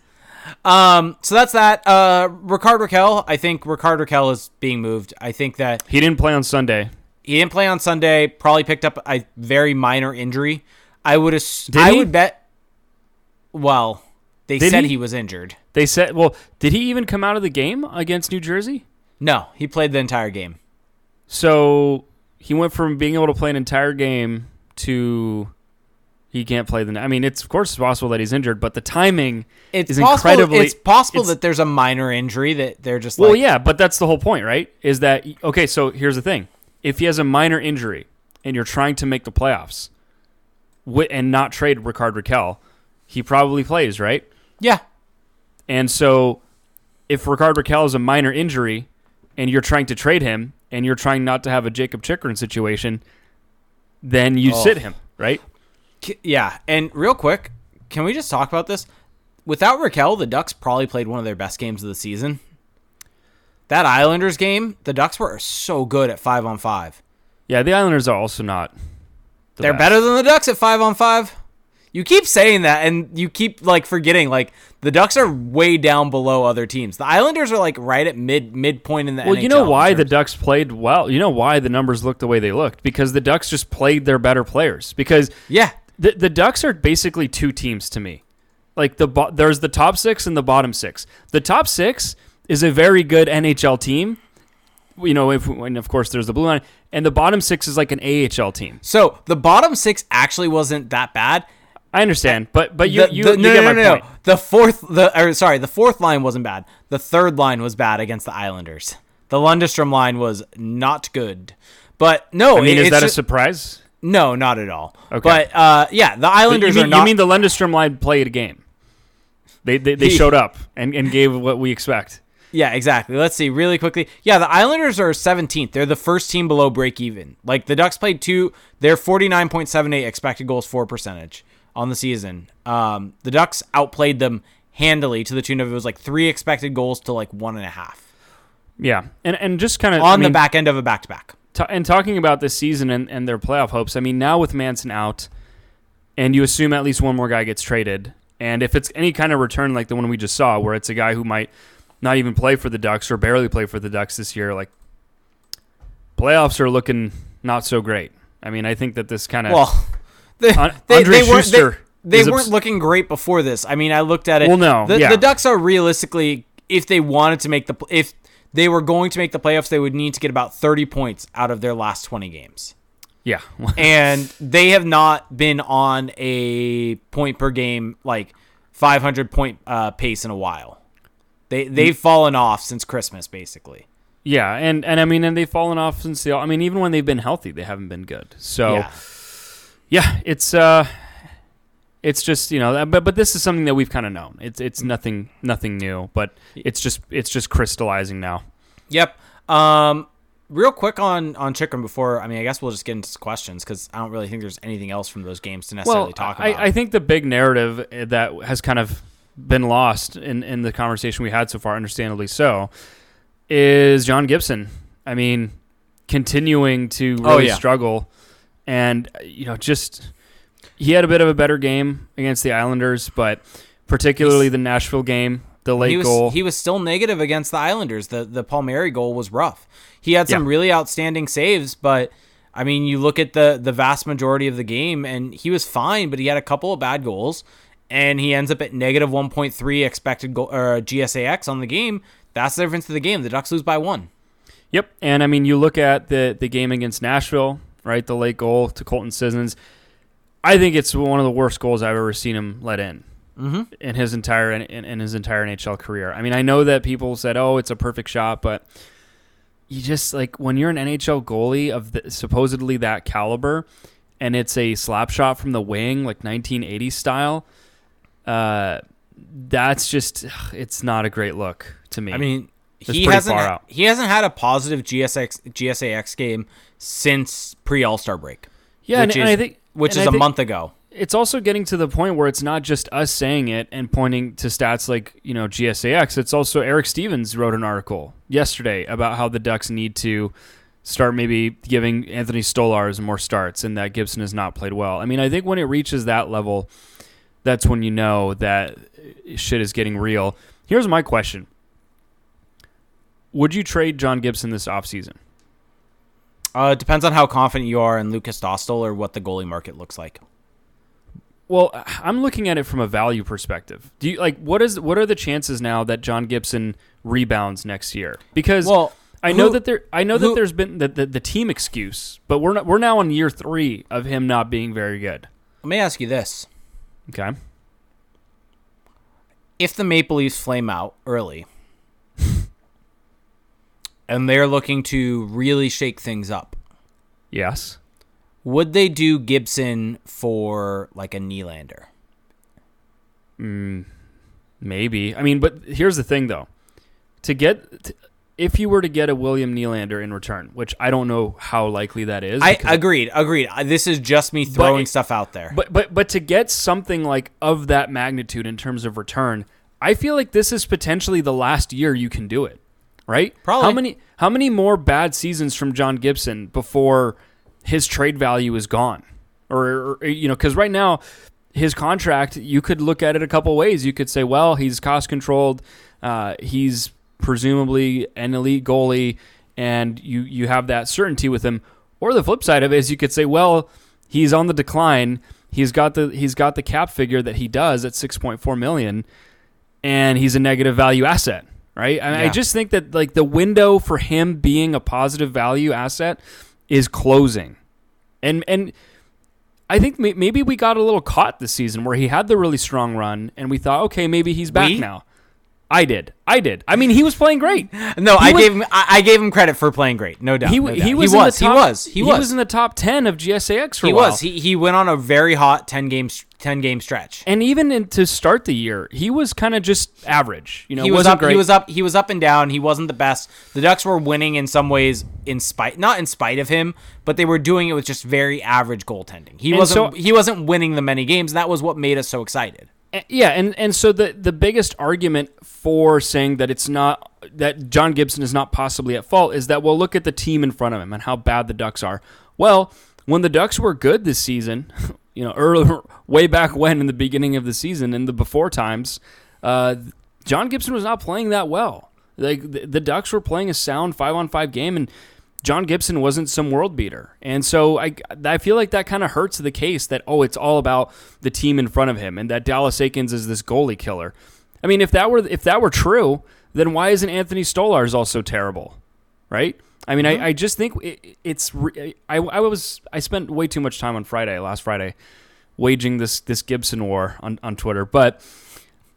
um, so that's that. Uh, Rickard Rakell. I think Rickard Rakell is being moved. I think that He didn't play on Sunday. he didn't play on Sunday. Probably picked up a very minor injury. I would. Ass- Did I he? would bet. Well, they Did said he? he was injured. They said, well, did he even come out of the game against New Jersey? No, he played the entire game. So he went from being able to play an entire game to he can't play the. I mean, it's of course it's possible that he's injured, but the timing It's is possible. incredibly. it's possible it's- that there's a minor injury that they're just well, like. yeah, but that's the whole point, right? Is that okay? So here's the thing: if he has a minor injury and you're trying to make the playoffs, and not trade Rickard Rakell, he probably plays, right? Yeah. And so, if Rickard Rakell is a minor injury, and you're trying to trade him, and you're trying not to have a Jakob Chychrun situation, then you Oh. sit him, right? Yeah, and real quick, can we just talk about this? Without Rakell, the Ducks probably played one of their best games of the season. That Islanders game, the Ducks were so good at five on five. Yeah, the Islanders are also not. the They're best. better than the Ducks at five on five. You keep saying that, and you keep like forgetting. Like the Ducks are way down below other teams. The Islanders are like right at mid midpoint in the. Well, you know why the Ducks played well. You know why the numbers looked the way they looked because the Ducks just played their better players. Because Yeah, the the Ducks are basically two teams to me. Like the bo- there's the top six and the bottom six. The top six is a very good NHL team. You know, if and of course there's the blue line, and the bottom six is like an AHL team. So the bottom six actually wasn't that bad. I understand, but but you The- you, the- you no, get no, my no, point. no. The fourth, the or sorry, the fourth line wasn't bad. The third line was bad against the Islanders. The Lundestrom line was not good. But no, I mean, it- is that a surprise? no, not at all. Okay. But uh, yeah, the Islanders you mean, are not. you mean the Lundestrom line played a game? They they, they He- showed up and, and gave what we expect. Yeah, exactly. Let's see really quickly. Yeah, the Islanders are 17th. They're the first team below break even. Like the Ducks played two. They're 49.78 expected goals for percentage on the season. Um, the Ducks outplayed them handily to the tune of it was like three expected goals to like one and a half Yeah, and and just kind of on the back end of a back to back. and talking about this season and, and their playoff hopes. I mean, now with Manson out, and you assume at least one more guy gets traded, and if it's any kind of return like the one we just saw, where it's a guy who might not even play for the Ducks or barely play for the Ducks this year, like playoffs are looking not so great. I mean, I think that this kind of Well, they, they, Andre they weren't, they, they weren't looking great before this. I mean, I looked at it. Well, no, the, yeah. the Ducks are realistically, if they wanted to make the if they were going to make the playoffs, they would need to get about 30 points out of their last 20 games. yeah. and they have not been on a point per game like 500 point uh, pace in a while. They they've fallen off since Christmas basically. Yeah, and, and I mean, and they've fallen off since the. I mean, even when they've been healthy, they haven't been good. So, Yeah. Yeah, it's uh, It's just you know, but but this is something that we've kind of known. It's it's nothing nothing new, but it's just it's just crystallizing now. Yep. Um, real quick on on Chychrun before. I mean, I guess we'll just get into questions because I don't really think there's anything else from those games to necessarily well, talk I, about. I think the big narrative uh, that has kind of been lost in, in the conversation we had so far, understandably so, is John Gibson. I mean, continuing to really Oh, yeah. struggle, and uh, you know, just he had a bit of a better game against the Islanders, but particularly the Nashville game, the late he was goal. he was still negative against the Islanders. The the Palmieri goal was rough. He had some Yeah. really outstanding saves, but I mean, you look at the the vast majority of the game, and he was fine, but he had a couple of bad goals, and he ends up at negative one point three expected goal or GSAX on the game. That's the difference of the game. The Ducks lose by one. Yep, and I mean, you look at the the game against Nashville, right? The late goal to Colton Sissons. I think it's one of the worst goals I've ever seen him let in Mm-hmm. in his entire in, in his entire NHL career. I mean, I know that people said, "Oh, it's a perfect shot," but you just like when you're an NHL goalie of the, supposedly that caliber, and it's a slap shot from the wing, like 1980 style. Uh, that's just it's not a great look to me. I mean, It's he hasn't far out. he hasn't had a positive GSX GSAX game since pre All Star break. yeah, and, which and is- I think which is I a month ago. it's also getting to the point where it's not just us saying it and pointing to stats like you know GSAX. It's also Eric Stephens wrote an article yesterday about how the Ducks need to start maybe giving Anthony Stolarz more starts and that Gibson has not played well. I mean, I think when it reaches that level, that's when you know that shit is getting real. Here's my question: Would you trade John Gibson this offseason? Uh, it depends on how confident you are in Lukas Dostal or what the goalie market looks like. Well, I'm looking at it from a value perspective. Do you like what is what are the chances now that John Gibson rebounds next year? Because Well, I know who- that there I know that there's been the, the, the team excuse, but we're not, we're now on year 3 of him not being very good. let me ask you this: Okay? If the Maple Leafs flame out early, and they're looking to really shake things up, Yes. would they do Gibson for like a Nylander? Mm, maybe. I mean, but here's the thing though. To get t- if you were to get a William Nylander in return, which I don't know how likely that is. I agreed, agreed. This is just me throwing it- stuff out there. But but but to get something like of that magnitude in terms of return, I feel like this is potentially the last year you can do it. Right? Probably. How many how many more bad seasons from John Gibson before his trade value is gone? Or, or you know, cuz right now his contract, you could look at it a couple ways. You could say, well, he's cost controlled. Uh, he's presumably an elite goalie, and you you have that certainty with him. Or the flip side of it is, you could say, well, he's on the decline. He's got the he's got the cap figure that he does at six point four million, and he's a negative value asset, right? And I just think that like the window for him being a positive value asset is closing, and and I think maybe we got a little caught this season where he had the really strong run, and we thought, okay, maybe he's back We? now. I did. I did. I mean, he was playing great. no, He I was- gave him. I, gave him credit for playing great. No doubt. He, no he, doubt. was. He in was. the top, he was. He was. in the top ten of GSAX for He a while. He was. He, he went on a very hot ten game ten game stretch. and even in, to start the year, he was kind of just average. You know, he was wasn't up. Great. He was up. He was up and down. He wasn't the best. The Ducks were winning in some ways, in spite not in spite of him, but they were doing it with just very average goaltending. He And wasn't. so- he wasn't winning the many games. And that was what made us so excited. Yeah, and and so the the biggest argument for saying that it's not that John Gibson is not possibly at fault is that well look at the team in front of him and how bad the Ducks are. Well, when the Ducks were good this season, you know, early way back when in the beginning of the season in the before times, uh, John Gibson was not playing that well. Like the, the Ducks were playing a sound five on five game and. John Gibson wasn't some world beater. And so I, I feel like that kind of hurts the case that, oh, it's all about the team in front of him and that Dallas Eakins is this goalie killer. I mean, if that were if that were true, then why isn't Anthony Stolarz also terrible? Right? I mean, I, mm-hmm. I just think it, it's I, I was I spent way too much time on Friday last Friday waging this this Gibson war on, on Twitter, but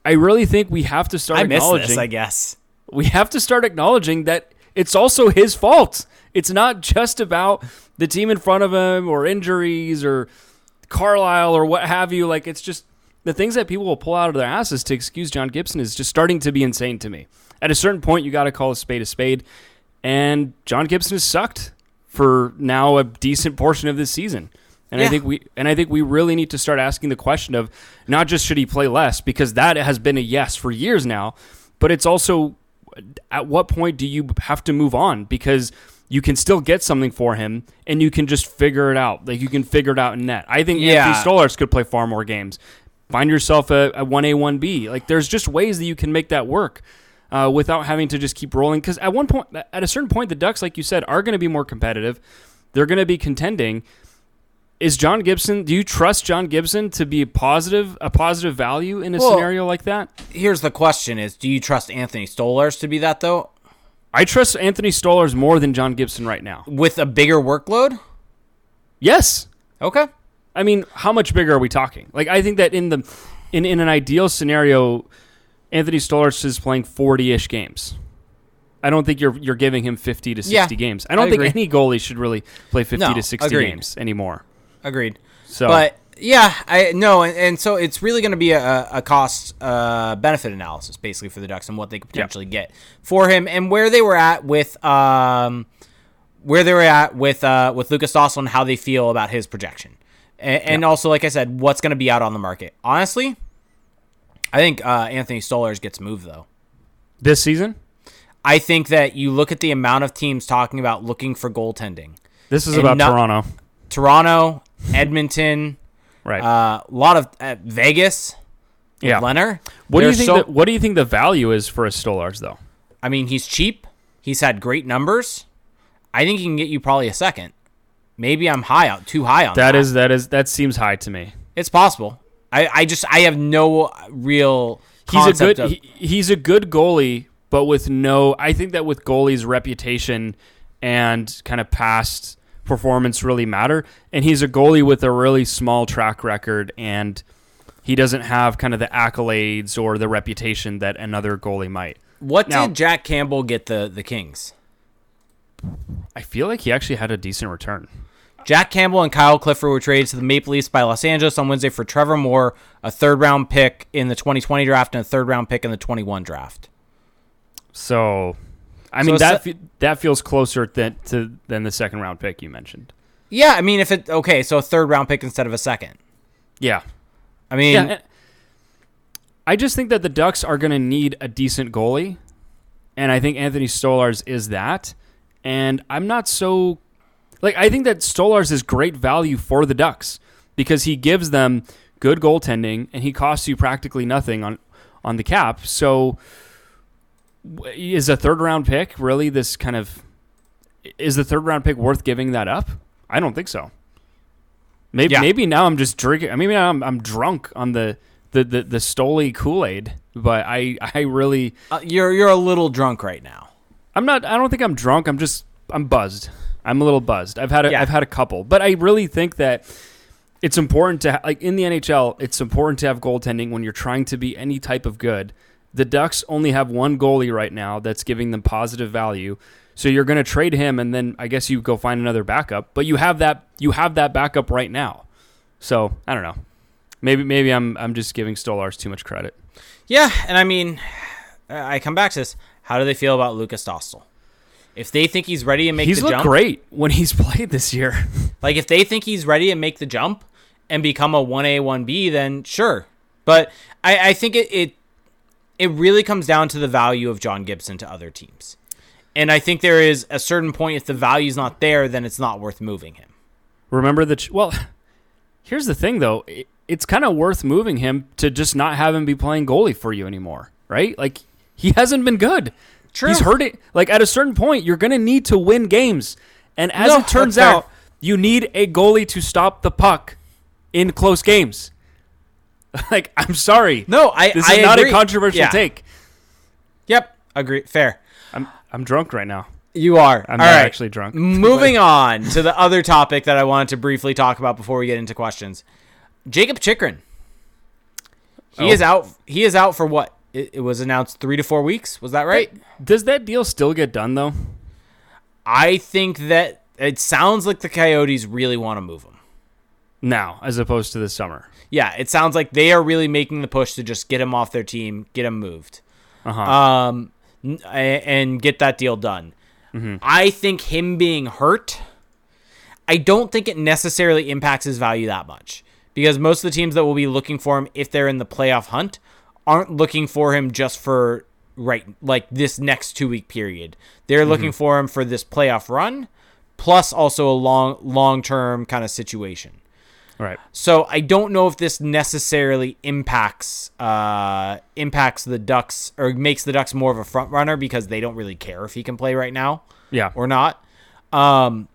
I really think we have to start I acknowledging this. I guess. we have to start acknowledging that it's also his fault. It's not just about the team in front of him or injuries or Carlyle or what have you. Like it's just the things that people will pull out of their asses to excuse John Gibson is just starting to be insane to me. At a certain point, you got to call a spade a spade, and John Gibson has sucked for now a decent portion of this season. And I think we and I think we really need to start asking the question of not just should he play less because that has been a yes for years now, but it's also at what point do you have to move on because you can still get something for him and you can just figure it out. Like you can figure it out in net. I think Yeah. Anthony Stolarz could play far more games. Find yourself a, a 1A, 1B. Like there's just ways that you can make that work. Uh, without having to just keep rolling, because at one point, at a certain point, the Ducks, like you said, are going to be more competitive. They're going to be contending, is John Gibson? Do you trust John Gibson to be a positive, a positive value in a Well- scenario like that? Here's the question: Is do you trust Anthony Stolarz to be that though, I trust Anthony Stolarz more than John Gibson right now. with a bigger workload? Yes, Okay. I mean, how much bigger are we talking? Like, I think that in the in in an ideal scenario, Anthony Stolarz is playing forty ish games. I don't think you're you're giving him fifty to Yeah, sixty games. I don't I think any goalie should really play fifty No, to sixty agreed. games anymore. Agreed. So, But yeah, I no, and, and so it's really going to be a, a cost uh, benefit analysis basically for the Ducks and what they could potentially get for him and where they were at with um where they were at with uh with Lukas Dostal and how they feel about his projection, and, and also like I said, what's going to be out on the market. Honestly, I think uh, Anthony Stolarz gets moved though. this season, I think that you look at the amount of teams talking about looking for goaltending. this is about not- Toronto, Toronto, Edmonton, right? uh, a lot of uh, Vegas. yeah. Leonard. What do you think? so- the, what do you think the value is for a Stolarz though? I mean, he's cheap. He's had great numbers. I think he can get you probably a second. Maybe I'm high out too high on that. That is that is that seems high to me. it's possible. I, I just I have no real. He's a good of- he, he's a good goalie, but with no. I think that with goalies' reputation and kind of past performance really matter, and he's a goalie with a really small track record, and he doesn't have kind of the accolades or the reputation that another goalie might. what now- did Jack Campbell get the the Kings? I feel like he actually had a decent return. Jack Campbell and Kyle Clifford were traded to the Maple Leafs by Los Angeles on Wednesday for Trevor Moore, a third round pick in the 2020 draft and a third round pick in the 21 draft. So, I mean it's that fe- that feels closer than to than the second round pick you mentioned. Yeah, I mean if it okay, so a third round pick instead of a second. Yeah, I mean, Yeah, I just think that the Ducks are going to need a decent goalie, and I think Anthony Stolarz is that. And I'm not so like I think that Stolarz is great value for the Ducks because he gives them good goaltending and he costs you practically nothing on on the cap. So is a third round pick really this kind of is the third round pick worth giving that up? I don't think so. Maybe Yeah. maybe now I'm just drinking. I mean, now I'm I'm drunk on the the the, the Stoli Kool Aid, but I I really uh, you're you're a little drunk right now. I'm not. I don't think I'm drunk. I'm just I'm buzzed. I'm a little buzzed. I've had a, Yeah. have had a couple, but I really think that it's important to ha- like in the NHL. It's important to have goaltending when you're trying to be any type of good. The Ducks only have one goalie right now that's giving them positive value. So you're going to trade him, and then I guess you go find another backup. But you have that you have that backup right now. So I don't know. Maybe maybe I'm I'm just giving Stolarz too much credit. Yeah, and I mean, I come back to this. How do they feel about Lukas Dostal? If they think he's ready to make He's the looked jump, great when he's played this year. like if they think he's ready to make the jump and become a one A one B, then sure. But I, I think it, it it really comes down to the value of John Gibson to other teams, and I think there is a certain point if the value's not there, then it's not worth moving him. Remember the ch- well. Here's the thing, though. It- It's kind of worth moving him to just not have him be playing goalie for you anymore, right? Like he hasn't been good. True. He's hurt it. Like at a certain point, you're going to need to win games, and as No, it turns out, you need a goalie to stop the puck in close games. like I'm sorry, No, I this I is not agree. a controversial Yeah. take. Yep, agree. Fair. I'm I'm drunk right now. You are. I'm All not right. actually drunk. Moving on to the other topic that I wanted to briefly talk about before we get into questions. Jakob Chychrun. He Oh. is out. He is out for what? It, it was announced three to four weeks. Was that right? Does that deal still get done though? I think that it sounds like the Coyotes really want to move him. now as opposed to this summer. Yeah, it sounds like they are really making the push to just get him off their team, get him moved, Uh-huh. um, and get that deal done. I think him being hurt, I don't think it necessarily impacts his value that much because most of the teams that will be looking for him if they're in the playoff hunt aren't looking for him just for right like this next two week period. They're looking for him for this playoff run, plus also a long long term kind of situation. Right. So I don't know if this necessarily impacts uh, impacts the Ducks or makes the Ducks more of a front runner because they don't really care if he can play right now Yeah. or not. Um,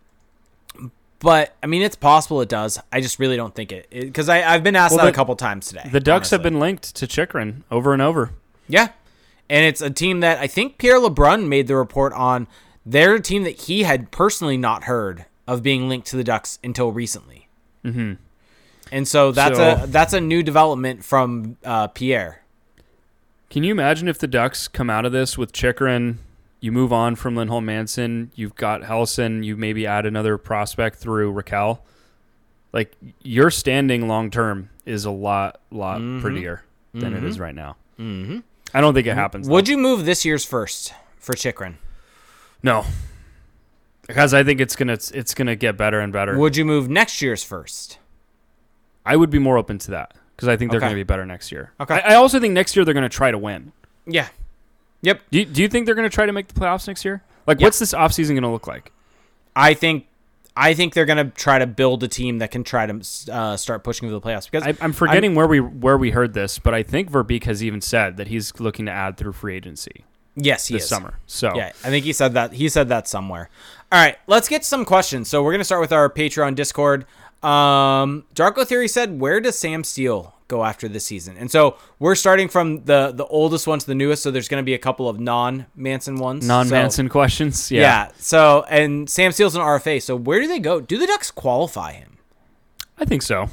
but I mean, it's possible it does. I just really don't think it because I I've been asked Well, that a couple times today. the Ducks have been linked to Chychrun over and over. yeah, and it's a team that I think Pierre LeBrun made the report on. They're a team that he had personally not heard of being linked to the Ducks until recently. Mm-hmm. And so that's So- a that's a new development from uh, Pierre. Can you imagine if the Ducks come out of this with Chychrun? You move on from Lindholm Manson. You've got Helleson. You maybe add another prospect through Rakell. Like your standing long term is a lot, lot Mm-hmm. prettier than it is right now. Mm-hmm. I don't think it happens. Would you move this year's first for Chychrun? No, because I think it's gonna it's gonna get better and better. Would you move next year's first? I would be more open to that because I think they're Okay. gonna be better next year. Okay. I, I also think next year they're gonna try to win. Yeah. Yep. Do you, do you think they're gonna try to make the playoffs next year? Like, Yeah. what's this offseason gonna look like? I think I think they're gonna try to build a team that can try to uh, start pushing for the playoffs because I, I'm forgetting where we where we heard this, but I think Verbeek has even said that he's looking to add through free agency yes, he this is. summer. So Yeah, I think he said that. He said that somewhere. All right, let's get some questions. So we're gonna start with our Patreon Discord. Um, Darko Theory said, "Where does Sam Steele go after this season?" And so we're starting from the the oldest one to the newest. So there's gonna be a couple of non Manson ones. non So- Manson questions. Yeah. Yeah. So and Sam Steele's an RFA. So where do they go? Do the Ducks qualify him? I think so.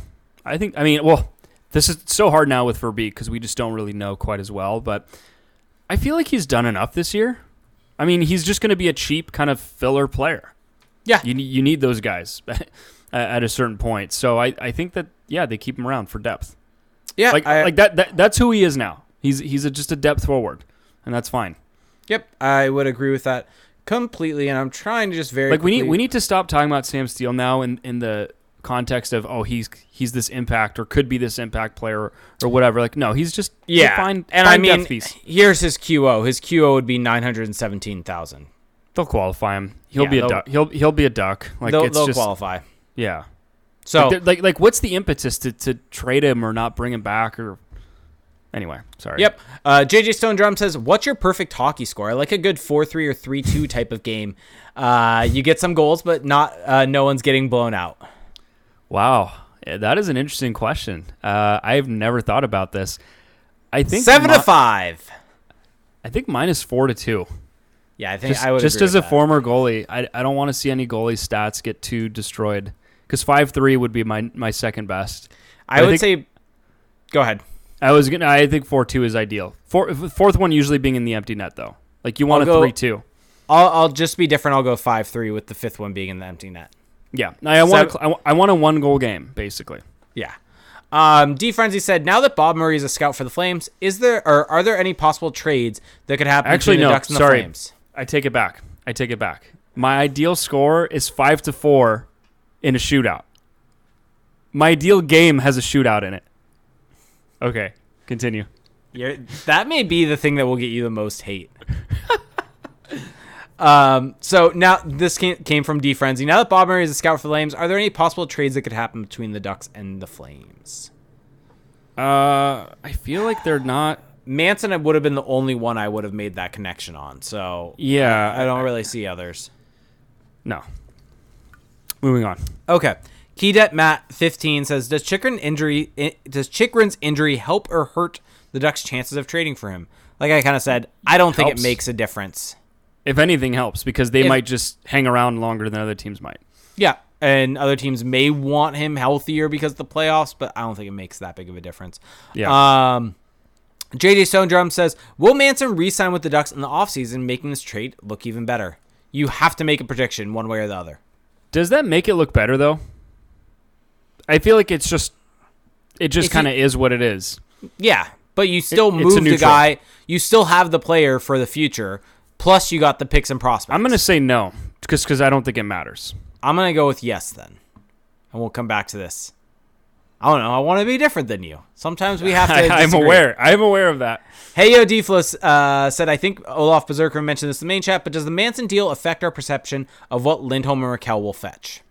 I think. I mean, well, this is so hard now with Verbeek because we just don't really know quite as well. But I feel like he's done enough this year. I mean, he's just going to be a cheap kind of filler player. Yeah. You you need those guys at a certain point. So I, I think that yeah they keep him around for depth. Yeah. Like I- like that, that that's who he is now. He's he's a, just a depth forward, and that's fine. Yep, I would agree with that completely. And I'm trying to just very Like we need we need to stop talking about Sam Steele now in in the context of oh he's he's this impact or could be this impact player or, or whatever. Like no, he's just yeah. fine, and I mean, here's his QO. His QO would be nine hundred and seventeen thousand. They'll qualify him. He'll Yeah, be a duck. He'll he'll be a duck. Like they'll it's they'll just qualify. Yeah. So Like, like like what's the impetus to to trade him or not bring him back or anyway? Sorry. Yep. Uh, JJ Stone Drum says, "What's your perfect hockey score? I like a good four-three or three-two type of game. Uh, you get some goals, but not uh, no one's getting blown out. Wow, Yeah, that is an interesting question. Uh, I've never thought about this. I think Seven mi- to five. I think four to two. Yeah, I think Just, I would just agree as a that. former goalie, I, I don't want to see any goalie stats get too destroyed. Because five three would be my my second best. I I would think- say, go ahead. I was gonna. I think four two is ideal. Four, fourth one usually being in the empty net though. Like you want I'll a go- three two. I'll, I'll just be different. I'll go five-three with the fifth one being in the empty net. Yeah, I want. A, Seven- cl- I want a one goal game basically. Yeah. Um, D Frenzy said, now that Bob Murray is a scout for the Flames, is there or are there any possible trades that could happen Actually, between the no. Ducks and Sorry. the Flames? I take it back. I take it back. My ideal score is five to four in a shootout. My ideal game has a shootout in it. Okay, continue. You're, that may be the thing that will get you the most hate. um, so now this came, came from D Frenzy. Now that Bob Murray is a scout for the Flames, are there any possible trades that could happen between the Ducks and the Flames? Uh, I feel like they're not. Manson would have been the only one I would have made that connection on. So Yeah, I don't really see others. No. Moving on. Okay. Keydet Matt 15 says, "Does Chychrun injury does Chychrun's injury help or hurt the Ducks' chances of trading for him?" Like I kind of said, I don't think Helps. it makes a difference. If anything helps, because they If- might just hang around longer than other teams might. Yeah, and other teams may want him healthier because of the playoffs, but I don't think it makes that big of a difference. Yeah. Um, JJ Stone Drum says, "Will Manson re-sign with the Ducks in the offseason, making this trade look even better?" You have to make a prediction one way or the other. Does that make it look better though? I feel like it's just it just kind of is what it is. Yeah, but you still It- move the guy. You still have the player for the future. Plus, you got the picks and prospects. I'm gonna say no because because I don't think it matters. I'm gonna go with yes then, and we'll come back to this. I don't know. I want to be different than you. Sometimes we have to. I, I'm aware. I'm aware of that. Hey Yo Deflus uh, said, I think Olaf Berserker mentioned this in the main chat, but does the Manson deal affect our perception of what Lindholm and Rakell will fetch?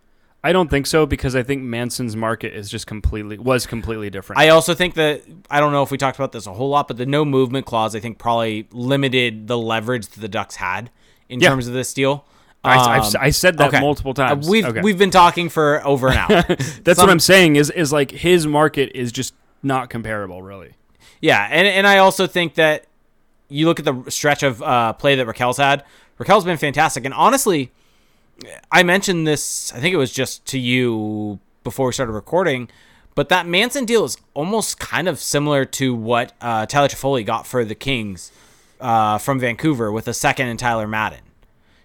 I don't think so because I think Manson's market is just completely was completely different. I also think that I don't know if we talked about this a whole lot, but the no movement clause I think probably limited the leverage that the Ducks had in Yeah. terms of this deal. I, I've, Um, I said that okay. multiple Uh, times. we've Okay. we've been talking for over an hour. That's Some- what I'm saying. Is is like his market is just not comparable, really. Yeah, and and I also think that you look at the stretch of uh, play that Rakell's had. Rakell's been fantastic, and honestly, I mentioned this. I think it was just to you before we started recording, but that Manson deal is almost kind of similar to what uh, Tyler Toffoli got for the Kings uh, from Vancouver with a second and Tyler Madden.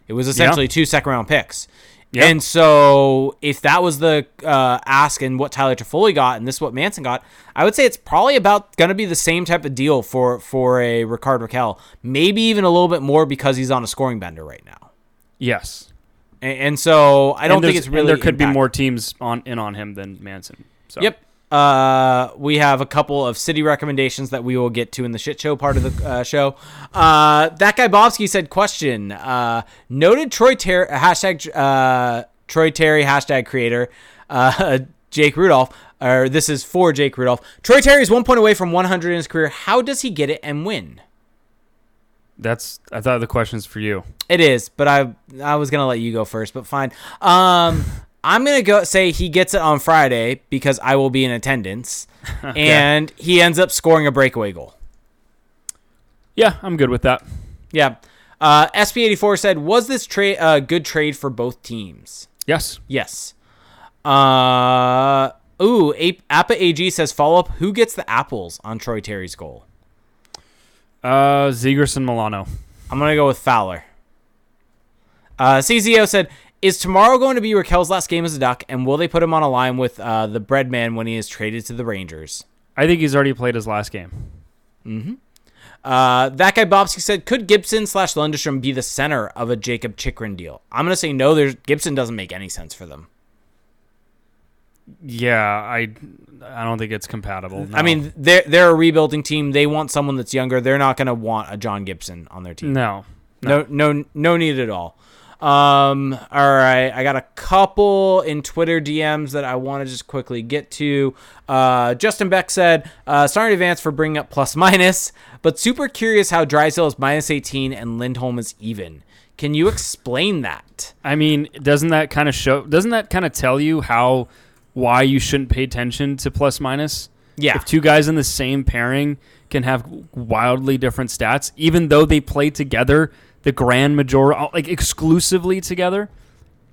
It was essentially two second round picks. Yeah. And so, if that was the uh, ask and what Tyler Toffoli got, and this is what Manson got, I would say it's probably about going to be the same type of deal for for a Rickard Rakell. Maybe even a little bit more because he's on a scoring bender right now. Yes. And, and so, I don't think it's really. there could be more teams on in on him than Manson. So. Yep. Uh, we have a couple of city recommendations that we will get to in the shit show part of the uh, show. Uh, that guy Bobsky said, question. Uh, noted Troy Terry, hashtag uh, Troy Terry, hashtag creator, uh, Jake Rudolph, or this is for Jake Rudolph. Troy Terry is one point away from 100 in his career. How does he get it and win? That's. I thought the question's for you. It is, but I I was gonna let you go first, but fine. Um, I'm gonna go say he gets it on Friday because I will be in attendance, and he ends up scoring a breakaway goal. Yeah, I'm good with that. Yeah. Uh, SP84 said, "Was this trade a good trade for both teams?" Yes. Yes. Uh, ooh, A- Appa AG says, "Follow up. Who gets the apples on Troy Terry's goal?" Uh, Zegras and Milano. I'm gonna go with Fowler. Uh, CZO said, "Is tomorrow going to be Rakell's last game as a Duck, and will they put him on a line with uh, the Breadman when he is traded to the Rangers?" I think he's already played his last game. Uh, that guy Bobsky said, "Could Gibson slash Lundestrom be the center of a Jakob Chychrun deal?" I'm gonna say no. There's Gibson doesn't make any sense for them. Yeah, I. I don't think it's compatible. I mean, they're they're a rebuilding team. They want someone that's younger. They're not gonna want a John Gibson on their team. no. No, no, no need at all. Um, all right, I got a couple in Twitter DMs that I want to just quickly get to. Uh, Justin Beck said, uh, "Sorry in advance for bringing up plus minus, but super curious how Drysdale is minus 18 and Lindholm is even. Can you explain that?" I mean, doesn't that kind of show? Doesn't that kind of tell you how why you shouldn't pay attention to plus minus? Yeah, If two guys in the same pairing can have wildly different stats, even though they play together, the grand majority, like exclusively together,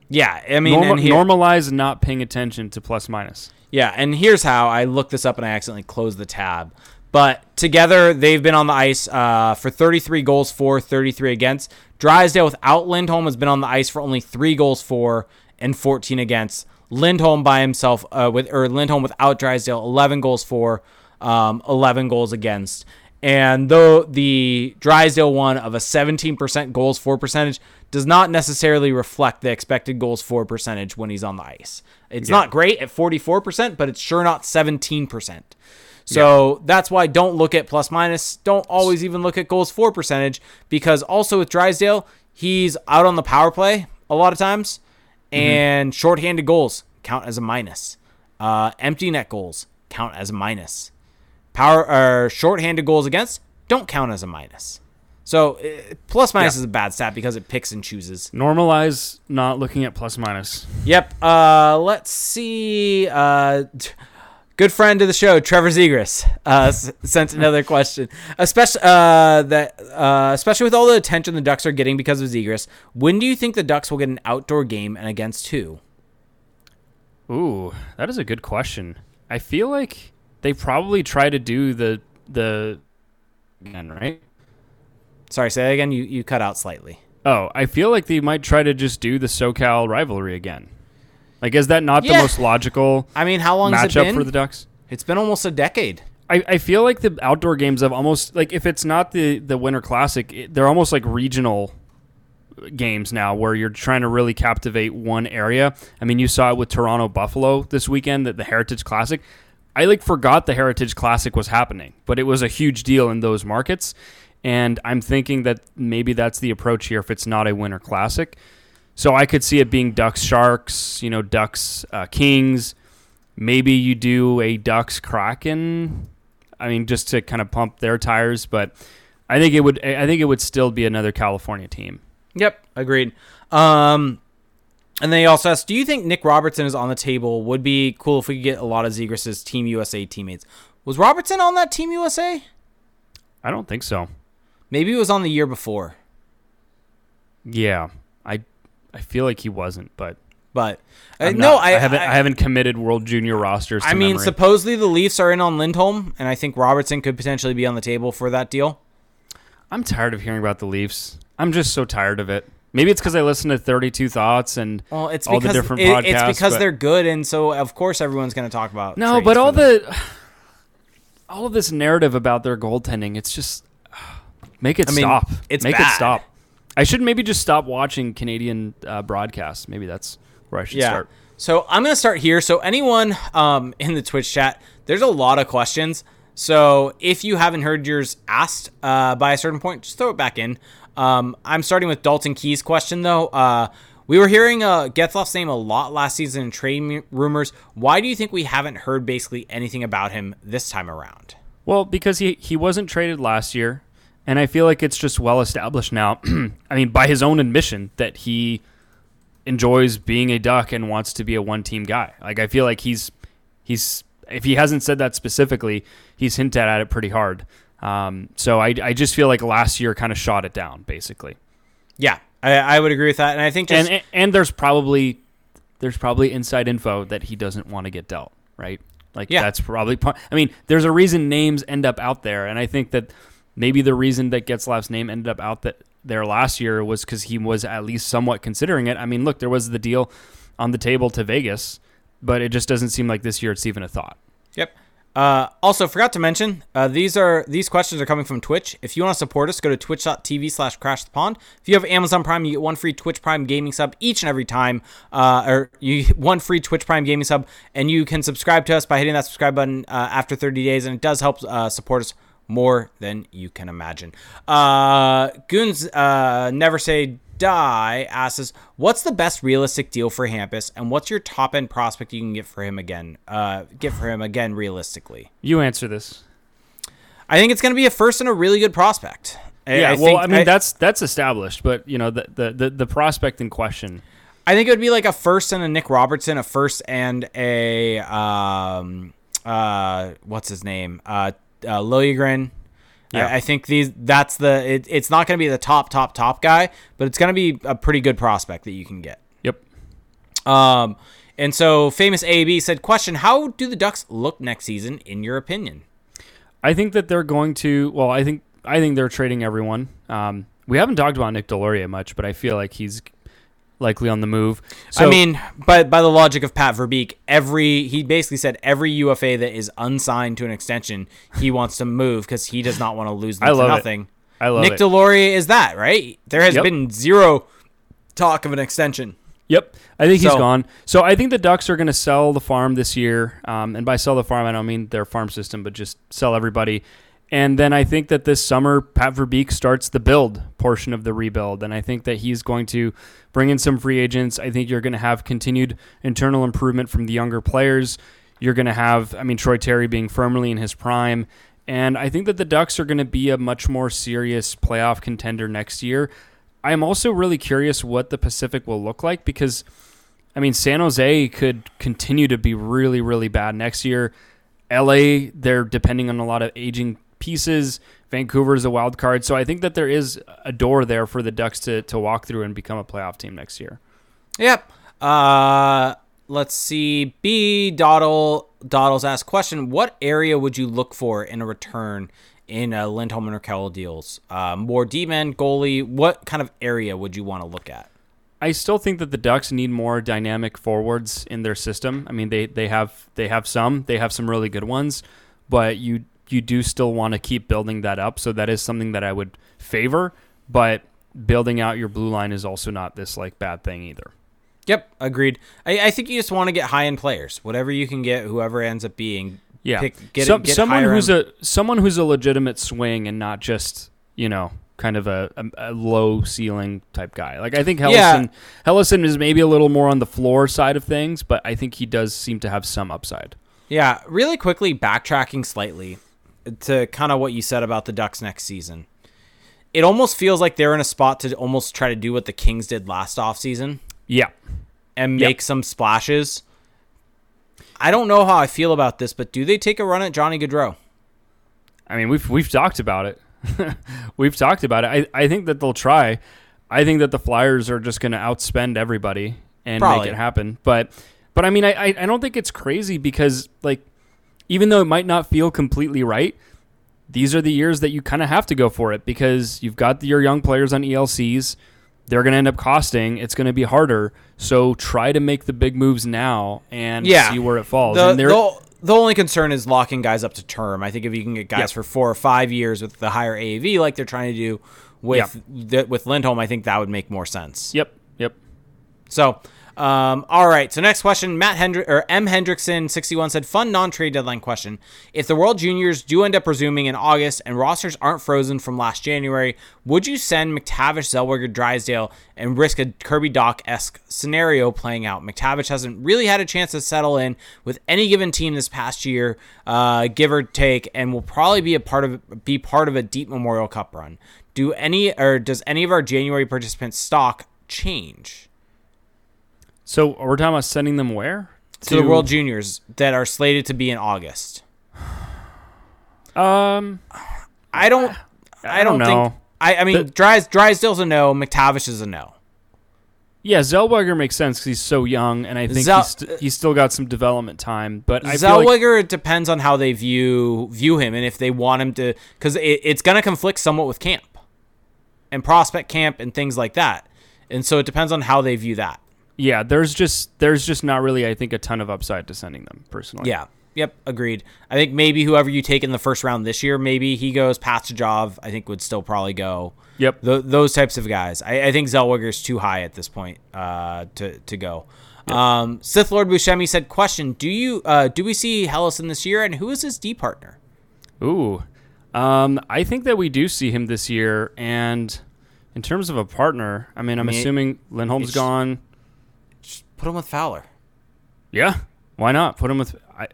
yeah. I mean, normal, and here- normalize not paying attention to plus minus. Yeah, and here's how I looked this up and I accidentally closed the tab. But together, they've been on the ice uh, for 33 goals for, 33 against. Drysdale without Lindholm has been on the ice for only three goals for and 14 against. Lindholm by himself, uh, with or Lindholm without Drysdale, 11 goals for, um, 11 goals against. And though the Drysdale one of a 17% goals for percentage does not necessarily reflect the expected goals for percentage when he's on the ice. It's not great at 44%, but it's sure not 17%. So that's why don't look at plus minus. Don't always even look at goals for percentage because also with Drysdale, he's out on the power play a lot of times, and shorthanded goals count as a minus. Uh, empty net goals count as a minus. Power or shorthanded goals against don't count as a minus. So uh, plus minus Yeah. is a bad stat because it picks and chooses. Normalize not looking at plus minus. Yep. Uh, let's see. Uh, t- good friend of the show, Trevor Zegras, uh, s- sent another question. Especially uh, that, uh, especially with all the attention the Ducks are getting because of Zegras, when do you think the Ducks will get an outdoor game and against who? Ooh, that is a good question. I feel like they probably try to do the the again, right? Sorry, say that again. You you cut out slightly. Oh, I feel like they might try to just do the SoCal rivalry again. Like, is that not Yeah. the most logical I mean, how long has it matchup been? for the Ducks? it's been almost a decade. I, I feel like the outdoor games have almost like if it's not the the Winter Classic, it, they're almost like regional games now where you're trying to really captivate one area. I mean, you saw it with Toronto Buffalo this weekend that the Heritage Classic. I like forgot the Heritage Classic was happening, but it was a huge deal in those markets. And I'm thinking that maybe that's the approach here if it's not a Winter Classic. So I could see it being Ducks Sharks, you know, Ducks uh, Kings. Maybe you do a Ducks Kraken. I mean, just to kind of pump their tires, but I think it would. I think it would still be another California team. Yep, agreed. Um, and then he also asked, "Do you think Nick Robertson is on the table? Would be cool if we could get a lot of Zegras' Team USA teammates. Was Robertson on that Team USA? I don't think so. Maybe it was on the year before, Yeah, I I feel like he wasn't, but but uh, I'm no, not- I, haven't. I, haven't committed World Junior rosters. To I mean, memory. supposedly the Leafs are in on Lindholm, and I think Robertson could potentially be on the table for that deal. I'm tired of hearing about the Leafs. I'm just so tired of it. Maybe it's because I listen to 32 Thoughts and Well, it's all the different it- podcasts. it's because but- they're good, and so of course everyone's going to talk about. no, but all them. the all of this narrative about their goaltending, it's just make it I mean, stop. it's make bad. it stop. I should maybe just stop watching Canadian uh, broadcasts. Maybe that's where I should yeah. start. So I'm gonna start here. So anyone um, in the Twitch chat, there's a lot of questions. So if you haven't heard yours asked uh, by a certain point, just throw it back in. Um, I'm starting with Dalton Key's question though. Uh, we were hearing uh, name a lot last season in trade rumors. Why do you think we haven't heard basically anything about him this time around? Well, because he he wasn't traded last year, and I feel like it's just well established now. I mean, by his own admission, that he enjoys being a duck and wants to be a one team guy. Like I feel like he's he's if he hasn't said that specifically, he's hinted at it pretty hard. Um, so I I just feel like last year kind of shot it down basically. Yeah, I, I would agree with that, and I think just And, and and there's probably there's probably inside info that he doesn't want to get dealt, right? Like Yeah. that's probably part. I mean, there's a reason names end up out there, and I think that maybe the reason that Getzlaff's name ended up out that there last year was because he was at least somewhat considering it. I mean, look, there was the deal on the table to Vegas, but it just doesn't seem like this year it's even a thought. Yep. Uh, also, forgot to mention uh, these are these questions are coming from Twitch. If you want to support us, go to twitch.tv slash crash the pond. If you have Amazon Prime, you get one free Twitch Prime gaming sub each and every time, uh, or you one free Twitch Prime gaming sub, and you can subscribe to us by hitting that subscribe button uh, after 30 days, and it does help uh, support us more than you can imagine. Uh, Goons never say die asks us, what's the best realistic deal for Hampus, and what's your top end prospect you can get for him again? Uh, get for him again realistically. You answer this. I think it's going to be a first and a really good prospect. I- Yeah, I well, I mean I, that's that's established, but you know the, the the the prospect in question. I think it would be like a first and a Nick Robertson, a first and a um uh what's his name uh, uh Liljegren. Yeah. I, I think these that's the it, it's not going to be the top top top guy, but it's going to be a pretty good prospect that you can get. Yep. Um, and so famous AB said, "Question: How do the Ducks look next season, in your opinion?" I think that they're going to. Well, I think I think they're trading everyone. Um, we haven't talked about Nick Deslauriers much, but I feel like he's likely on the move. So, I mean, by by the logic of Pat Verbeek, every he basically said every UFA that is unsigned to an extension, he wants to move because he does not want to lose them I to love it. nothing. I love Nick it. Deslauriers is that right? There has Yep. been zero talk of an extension. Yep, I think he's So- gone. So I think the Ducks are going to sell the farm this year, um, and by sell the farm, I don't mean their farm system, but just sell everybody. And then I think that this summer, Pat Verbeek starts the build portion of the rebuild, and I think that he's going to bring in some free agents. I think you're going to have continued internal improvement from the younger players. You're going to have, I mean, Troy Terry being firmly in his prime, and I think that the Ducks are going to be a much more serious playoff contender next year. I'm also really curious what the Pacific will look like because, I mean, San Jose could continue to be really, really bad next year. LA, they're depending on a lot of aging pieces. Vancouver is a wild card. So I think that there is a door there for the Ducks to, to walk through and become a playoff team next year. Yep. Uh, let's see. B Doddle Doddles asked question: What area would you look for in a return in uh, Lindholm and Rakell deals? Uh, more D-man, goalie. What kind of area would you want to look at? I still think that the Ducks need more dynamic forwards in their system. I mean, they they have they have some, they have some really good ones, but you you do still want to keep building that up. So that is something that I would favor, but building out your blue line is also not this like bad thing either. Yep, agreed. I, I think you just want to get high end players, whatever you can get, whoever ends up being. Yeah, pick, get, Some, get someone who's end- a someone who's a legitimate swing and not just you know kind of a, a, a low ceiling type guy. Like I think Yeah. Helleson Helleson is maybe a little more on the floor side of things, but I think he does seem to have some upside. Yeah, really quickly backtracking slightly to kind of what you said about the Ducks next season. It almost feels like they're in a spot to almost try to do what the Kings did last offseason Yeah, and Yep. make some splashes. I don't know how I feel about this, but do they take a run at Johnny Gaudreau? I mean we've we've talked about it. we've talked about it. I, I think that they'll try. I think that the Flyers are just going to outspend everybody and Probably. make it happen. But but I mean I I don't think it's crazy because like even though it might not feel completely right, these are the years that you kind of have to go for it because you've got your young players on ELCs. They're going to end up costing. It's going to be harder. So try to make the big moves now and Yeah. see where it falls. The, the, the only concern is locking guys up to term. I think if you can get guys Yep. for four or five years with the higher AAV, like they're trying to do with the, with Lindholm, I think that would make more sense. Yep. Yep. So, um, all right. So next question, Matt Hendri- or M Hendrickson sixty one said, "Fun non trade deadline question: If the World Juniors do end up resuming in August and rosters aren't frozen from last January, would you send McTavish, Zellweger, Drysdale, and risk a Kirby Dach esque scenario playing out? McTavish hasn't really had a chance to settle in with any given team this past year, uh, give or take, and will probably be a part of be part of a deep Memorial Cup run. Do any or does any of our January participants stock change?" So we're talking about sending them where? to the World Juniors that are slated to be in August. Um, I don't. I, don't, don't think. know. I, I mean, The- Drys Drysdale's a no. McTavish is a no. yeah, Zellweger makes sense because he's so young, and I think Zell- he's, st- he's still got some development time. But I like Zellweger it depends on how they view view him and if they want him to, because it, it's going to conflict somewhat with camp and prospect camp and things like that. And so it depends on how they view that. Yeah, there's just there's just not really I think a ton of upside to sending them personally. Yeah. Yep. Agreed. I think maybe whoever you take in the first round this year, maybe he goes. past Pastujov, I think would still probably go. Yep. Th- those types of guys. I, I think Zellweger's too high at this point uh, to to go. Um, Sith Lord Buscemi said, "Question: Do you uh, do we see Helleson this year, and who is his D partner?" Ooh, um, I think that we do see him this year, and in terms of a partner, I mean, I'm mean, assuming Lindholm's gone. Put him with Fowler. Yeah, why not put him with? I,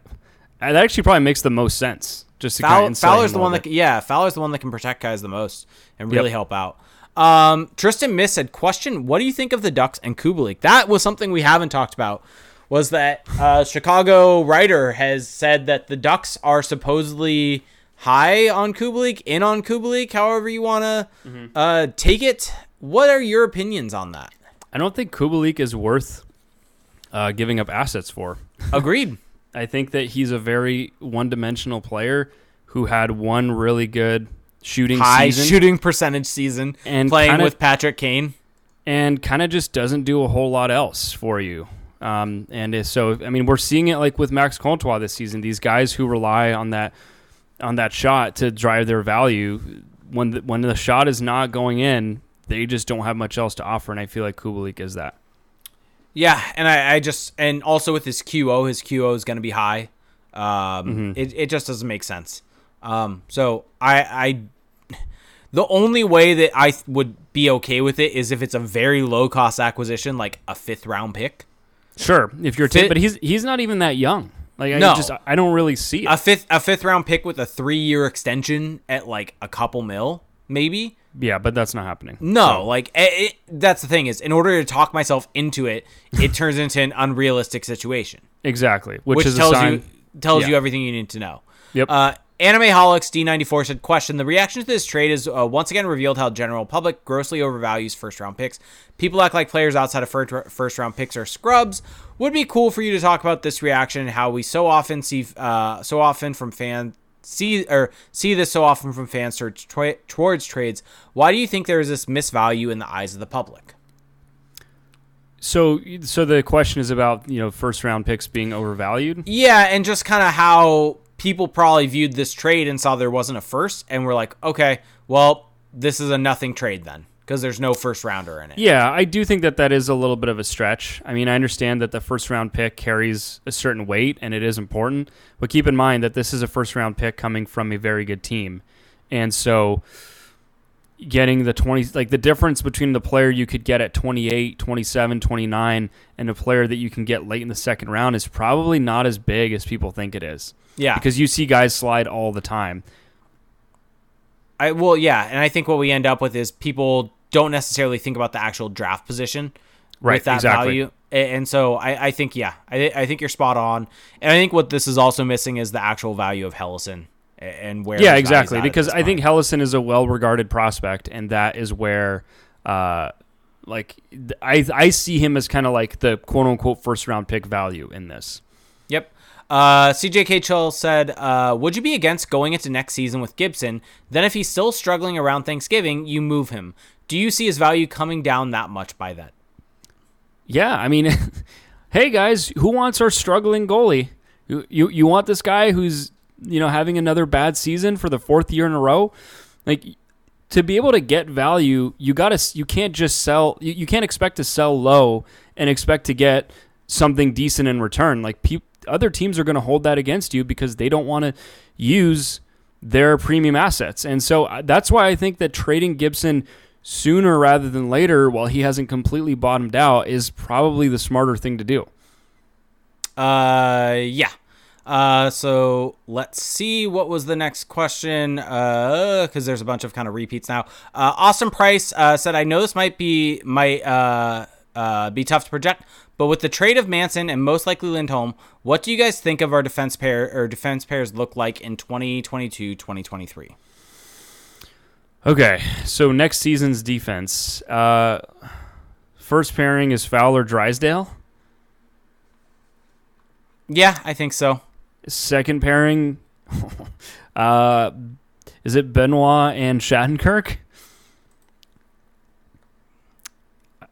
that actually probably makes the most sense. Just to kind of Fowler's the one little that bit. yeah, Fowler's the one that can protect guys the most and really Yep. help out. Um, Tristan Miss said, "Question: What do you think of the Ducks and Kubalik?" That was something we haven't talked about. Was that uh, Chicago writer has said that the Ducks are supposedly high on Kubalik, in on Kubalik, however you want to Mm-hmm. uh, take it. What are your opinions on that? I don't think Kubalik is worth uh, giving up assets for. Agreed. I think that he's a very one-dimensional player who had one really good shooting High season shooting percentage season And playing kinda- with Patrick Kane. and kind of just doesn't do a whole lot else for you. Um, and so, I mean, we're seeing it like with Max Comtois this season. These guys who rely on that on that shot to drive their value when the, when the shot is not going in, they just don't have much else to offer. And I feel like Kubalik is that. Yeah, and I, I just and also with his QO, his QO is going to be high. Um, it it just doesn't make sense. Um, so I I the only way that I th- would be okay with it is if it's a very low cost acquisition, like a fifth round pick. Sure, if you're, Fit- t- but he's he's not even that young. Like I No. just I don't really see it. A fifth a fifth round pick with a three year extension at like a couple mil, maybe. Yeah, but that's not happening. No, like it, it, that's the thing is, in order to talk myself into it, it turns into an unrealistic situation. Exactly, which, which is tells you tells Yeah. you everything you need to know. Yep. Uh, Anime Holics D94 said, "Question: The reaction to this trade is uh, once again revealed how general public grossly overvalues first round picks. People act like players outside of first first round picks are scrubs. Would be cool for you to talk about this reaction and how we so often see uh, so often from fan see or see this so often from fans towards, towards trades. Why do you think there is this misvalue in the eyes of the public? So, so the question is about you know first round picks being overvalued. Yeah, and just kind of how people probably viewed this trade and saw there wasn't a first, and we're like, okay, well, this is a nothing trade then because there's no first rounder in it. Yeah, I do think that that is a little bit of a stretch. I mean, I understand that the first round pick carries a certain weight and it is important, but keep in mind that this is a first round pick coming from a very good team. And so getting the 20 like the difference between the player you could get at 28, 27, 29 and a player that you can get late in the second round is probably not as big as people think it is. Yeah. Because you see guys slide all the time. I well, yeah, and I think what we end up with is people don't necessarily think about the actual draft position Right, with that exactly. value. And so I, I think yeah, I, I think you're spot on. And I think what this is also missing is the actual value of Helleson and where Yeah, exactly. Because I think. Helleson is a well-regarded prospect, and that is where, uh, like, I I see him as kind of like the quote-unquote first-round pick value in this. Yep. Uh, CJK Chill said, uh, "Would you be against going into next season with Gibson? Then, if he's still struggling around Thanksgiving, you move him. Do you see his value coming down that much by then?" Yeah, I mean, hey guys, who wants our struggling goalie? You, you you want this guy who's you know having another bad season for the fourth year in a row? Like to be able to get value, you got to you can't just sell you, you can't expect to sell low and expect to get something decent in return. Like peop other teams are going to hold that against you because they don't want to use their premium assets. And so uh, that's why I think that trading Gibson sooner rather than later while he hasn't completely bottomed out is probably the smarter thing to do. Uh, yeah. Uh, so let's see what was the next question. Uh, because there's a bunch of kind of repeats now. Uh, Austin Price uh, said, "I know this might be might uh uh be tough to project, but with the trade of Manson and most likely Lindholm, what do you guys think of our defense pair or defense pairs look like in 2022 2023?" Okay, so next season's defense. Uh, first pairing is Fowler Drysdale. Yeah, I think so. Second pairing, uh, is it Benoit and Shattenkirk?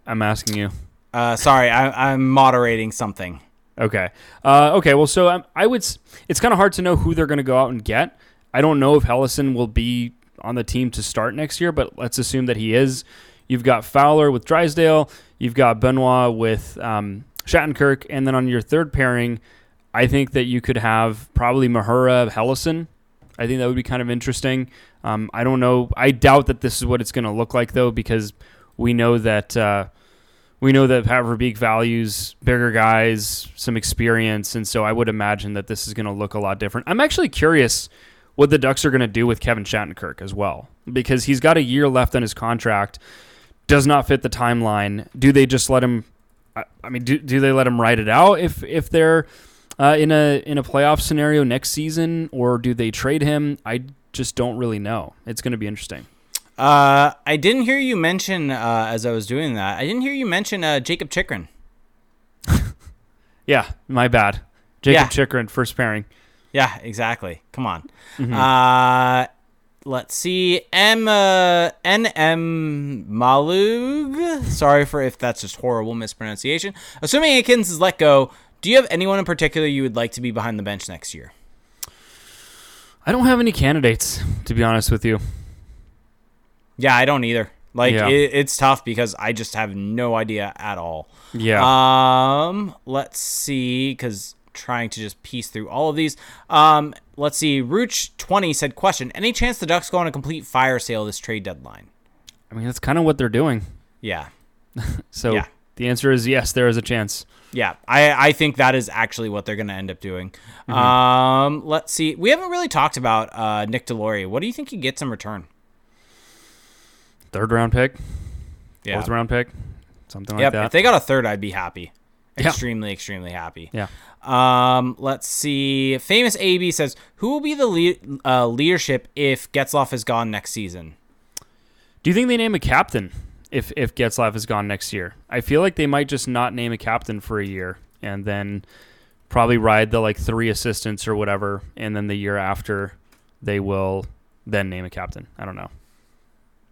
I'm asking you. Uh, sorry, I, I'm moderating something. Okay. Uh, okay. Well, so um, I would. s- It's kind of hard to know who they're going to go out and get. I don't know if Helleson will be on the team to start next year, but let's assume that he is. You've got Fowler with Drysdale. You've got Benoit with um, Shattenkirk, and then on your third pairing, I think that you could have probably Mahura Helleson. I think that would be kind of interesting. Um, I don't know. I doubt that this is what it's going to look like though, because we know that uh, we know that Pat values bigger guys, some experience, and so I would imagine that this is going to look a lot different. I'm actually curious what the Ducks are going to do with Kevin Shattenkirk as well, because he's got a year left on his contract, does not fit the timeline. Do they just let him? I mean, do, do they let him ride it out if if they're uh, in a in a playoff scenario next season, or do they trade him? I just don't really know. It's going to be interesting. Uh, I didn't hear you mention uh, as I was doing that. I didn't hear you mention uh, Jakob Chychrun. Yeah, my bad. Jakob Yeah. Chychrun, first pairing. Yeah, exactly. Come on. Mm-hmm. Uh, let's see. M uh, NM Malug. Sorry for if that's just horrible mispronunciation. Assuming Eakins is let go, do you have anyone in particular you would like to be behind the bench next year? I don't have any candidates, to be honest with you. Yeah, I don't either. Like Yeah. it, it's tough because I just have no idea at all. Yeah. Um, let's see, because trying to just piece through all of these. Um, let's see. Rooch twenty said, "Question: Any chance the Ducks go on a complete fire sale this trade deadline?" I mean, that's kind of what they're doing. Yeah, So Yeah. the answer is yes, there is a chance. yeah. I I think that is actually what they're going to end up doing. Um, let's see. We haven't really talked about uh, Nick Deslauriers. What do you think he gets in return? Third round pick, Yeah. fourth round pick, something like Yep. that. If they got a third, I'd be happy. Yeah. Extremely, extremely happy. yeah. Um, let's see. Famous AB says, "Who will be the le- uh, leadership if Getzlaff is gone next season?" Do you think they name a captain if if Getzlaff is gone next year? I feel like they might just not name a captain for a year and then probably ride the like three assistants or whatever, and then the year after they will then name a captain. I don't know.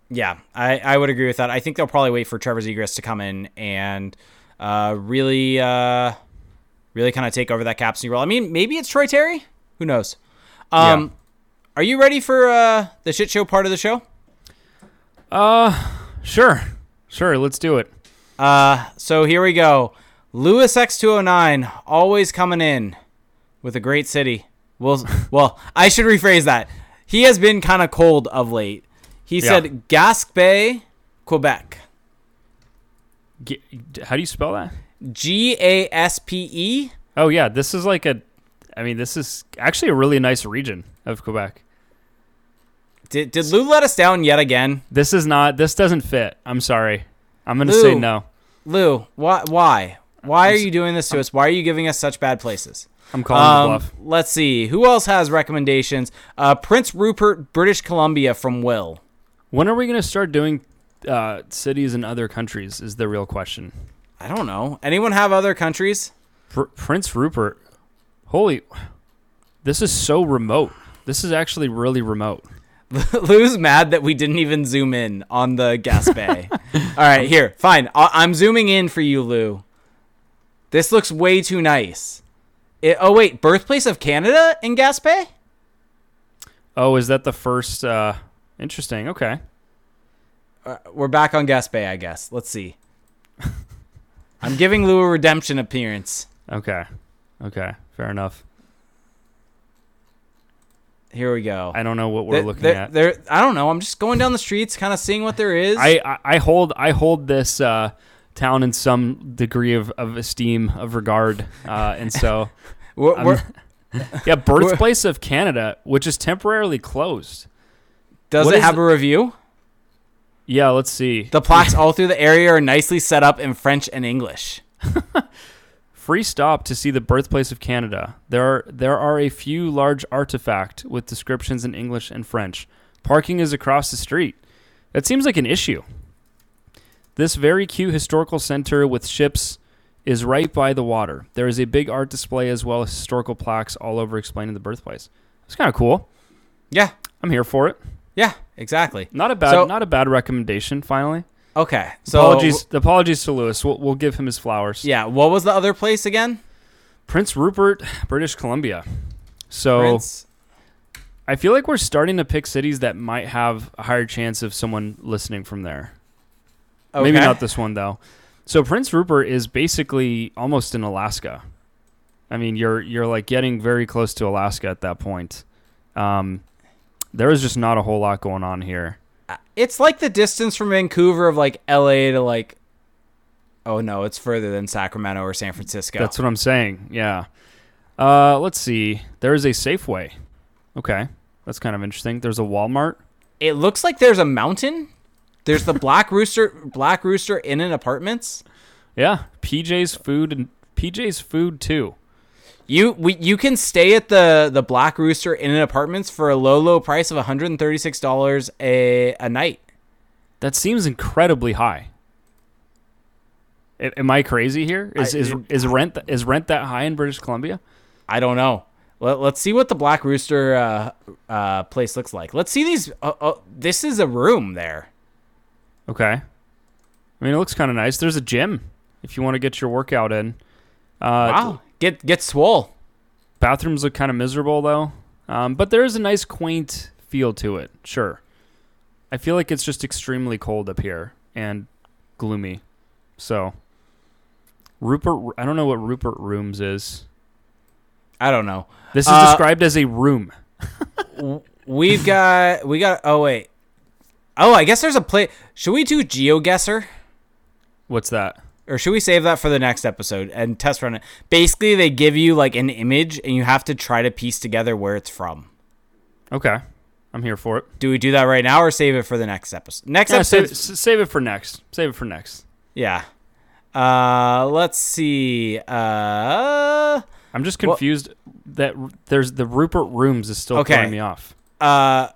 Yeah, I, I would agree with that. I think they'll probably wait for Trevor Zegras to come in and uh, really, uh, really kind of take over that captaincy role. I mean, maybe it's Troy Terry. Who knows? Um, Yeah. Are you ready for uh, the shit show part of the show? Uh, sure, sure. Let's do it. Uh, so here we go. Lewis X209 always coming in with a great city. Well, well, I should rephrase that. He has been kind of cold of late. He Yeah. said Gaspé, Quebec. G- how do you spell that? G A S P E. Oh yeah, this is like a. I mean, this is actually a really nice region of Quebec. Did did Lou let us down yet again? This is not. This doesn't fit. I'm sorry. I'm gonna say no. Lou, why why? Why are you doing this to us? Why are you giving us such bad places? I'm calling Um, bluff. let's see. Who else has recommendations? Uh, Prince Rupert, British Columbia from Will. When are we gonna start doing uh, cities in other countries? Is the real question. I don't know. Anyone have other countries? Pr- Prince Rupert. Holy, this is so remote. This is actually really remote. Lou's mad that we didn't even zoom in on the Gaspé. All right, here, fine. I- I'm zooming in for you, Lou. This looks way too nice. It- oh wait, birthplace of Canada in Gaspé? Oh, is that the first? Uh, interesting. Okay. Uh, we're back on Gaspé, I guess. Let's see. I'm giving Lou a redemption appearance. Okay. Okay. Fair enough. Here we go. I don't know what we're looking at. there- I don't know. I'm just going down the streets, kind of seeing what there is. I, I I hold I hold this uh, town in some degree of, of esteem of regard, uh, and so We're- we're- yeah, birthplace of Canada, which is temporarily closed. does what it have it? a review? Yeah, let's see. The plaques all through the area are nicely set up in French and English. Free stop to see the birthplace of Canada. There are there are a few large artifact with descriptions in English and French. Parking is across the street. That seems like an issue. This very cute historical center with ships is right by the water. There is a big art display as well as historical plaques all over explaining the birthplace. It's kind of cool. Yeah, I'm here for it. yeah, exactly. Not a bad So- not a bad recommendation finally. Okay, so apologies apologies to Lewis. We'll, we'll give him his flowers. Yeah, what was the other place again? Prince Rupert, British Columbia. So Prince. I feel like we're starting to pick cities that might have a higher chance of someone listening from there. Okay. Maybe not this one though. So Prince Rupert is basically almost in Alaska. I mean, you're you're like getting very close to Alaska at that point. Um, there is just not a whole lot going on here. It's like the distance from Vancouver of like LA to like. Oh no, it's further than Sacramento or San Francisco. That's what I'm saying. Yeah. Uh, let's see. There is a Safeway. Okay, that's kind of interesting. There's a Walmart. it looks like there's a mountain. There's the Black Rooster, Black Rooster Inn and Apartments. Yeah, PJ's Food and PJ's Food too. You we you can stay at the the Black Rooster in and Apartments for a low low price of 136 dollars a a night. That seems incredibly high. Am I crazy here? Is I- is is rent is rent that high in British Columbia? I don't know. Let, let's see what the Black Rooster uh, uh, place looks like. Let's see these. Uh, uh, this is a room there. Okay. I mean, it looks kind of nice. There's a gym if you want to get your workout in. Uh, Wow. Get get swole. Bathrooms look kind of miserable though, um, but there is a nice quaint feel to it. Sure. I feel like it's just extremely cold up here and gloomy. So, Rupert, I don't know what Rupert Rooms is. I don't know. This is Uh, described as a room. We've got we got. Oh wait. Oh, I guess there's a play. Should we do GeoGuessr? What's that? Or should we save that for the next episode and test run it? Basically, they give you like an image and you have to try to piece together where it's from. Okay, I'm here for it. Do we do that right now or save it for the next episode? Next Yeah, save, episode. it- save it for next. Save it for next. Yeah. Uh, let's see. Uh, I'm just Well- confused that there's the Rupert Rooms is still Okay. throwing me off. uh,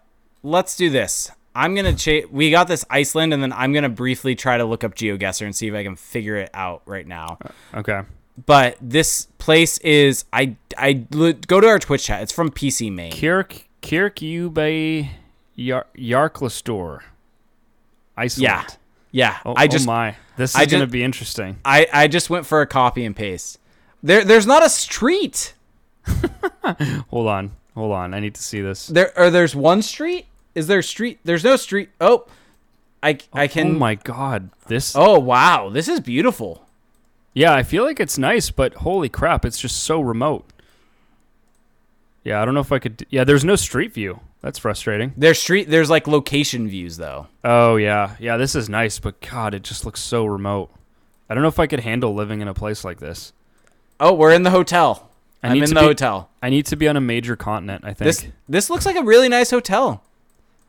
let's do this. I'm gonna cha- We got this Iceland, and then I'm gonna briefly try to look up GeoGuessr and see if I can figure it out right now. Uh, okay. But this place is I I go to our Twitch chat. It's from PC Main. Kirk Kirk Ube Yar- Yarklastor. Iceland. Yeah. Yeah, Oh, I just oh my, this is I going to ju- be interesting. I, I just went for a copy and paste. There there's not a street. Hold on, hold on. I need to see this. There or there's one street? Is there a street? There's no street. Oh. I I can oh my god, this. Oh wow, this is beautiful. Yeah, I feel like it's nice, but holy crap, it's just so remote. Yeah, I don't know if I could. Yeah, there's no street view. That's frustrating. There's street there's like location views though. Oh yeah, yeah. This is nice, but God, it just looks so remote. I don't know if I could handle living in a place like this. Oh, we're in the hotel. I I'm need in to the be- hotel. I need to be on a major continent. I think. This this looks like a really nice hotel.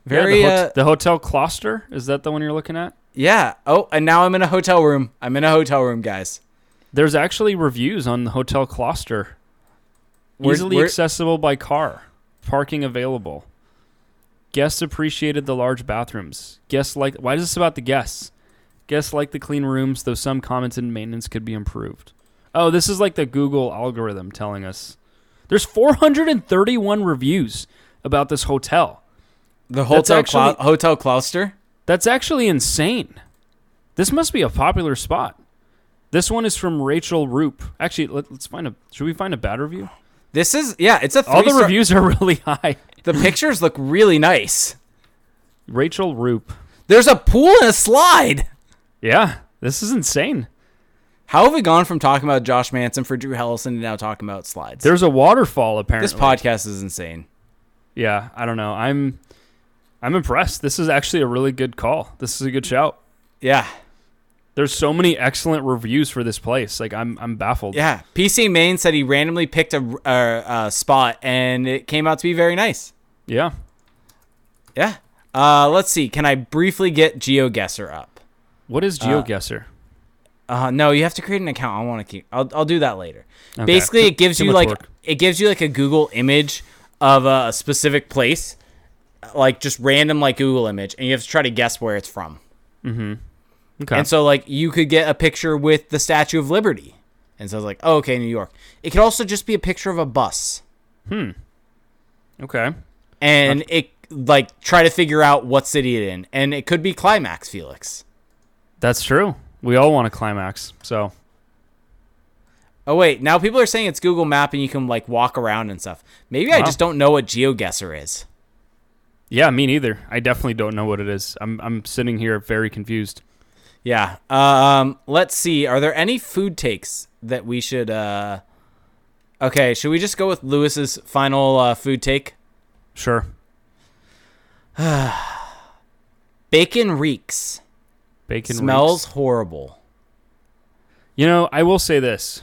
Yeah, Very the, hot- uh the hotel Closter is that the one you're looking at? yeah. Oh, and now I'm in a hotel room. I'm in a hotel room, guys. There's actually reviews on the hotel Closter. Where- Easily where- accessible by car. Parking available. Guests appreciated the large bathrooms. Guests like why is this about the guests? Guests like the clean rooms, though some commented maintenance could be improved. Oh, this is like the Google algorithm telling us. There's 431 reviews about this hotel. The hotel actually- Clou- hotel Clouster. That's actually insane. This must be a popular spot. This one is from Rachel Roop. Actually, let, us find a. Should we find a bad review? This is yeah. It's a three All the star- reviews are really high. The pictures look really nice. Rachel Roop. There's a pool and a slide. Yeah, this is insane. How have we gone from talking about Josh Manson for Drew Helleson to now talking about slides? There's a waterfall apparently. this podcast is insane. Yeah, I don't know. I'm I'm impressed. This is actually a really good call. This is a good shout. Yeah, There's so many excellent reviews for this place. Like I'm I'm baffled. yeah. PC Main said he randomly picked a, a, a spot and it came out to be very nice. Yeah. Yeah. Uh, let's see. Can I briefly get GeoGuessr up? What is GeoGuessr? Uh, no, you have to create an account. I want to keep. I'll, I'll do that later. Okay. Basically, it gives too you like work. it gives you like a Google image of a specific place, like just random like Google image, and you have to try to guess where it's from. Mm-hmm. Okay. And so like you could get a picture with the Statue of Liberty, and so I was like, oh, okay, New York. It could also just be a picture of a bus, Hmm. okay. and it like try to figure out what city it in, and it could be Climax, Felix. That's true. We all want a climax. So Oh wait, now people are saying it's Google Map and you can like walk around and stuff. Maybe I just don't know what GeoGuessr is. Yeah, me neither. I definitely don't know what it is. I'm I'm sitting here very confused. Yeah. Um. Let's see. Are there any food takes that we should? uh Okay. Should we just go with Lewis's final uh, food take? Sure. Bacon reeks. Bacon Smells reeks. horrible. You know, I will say this.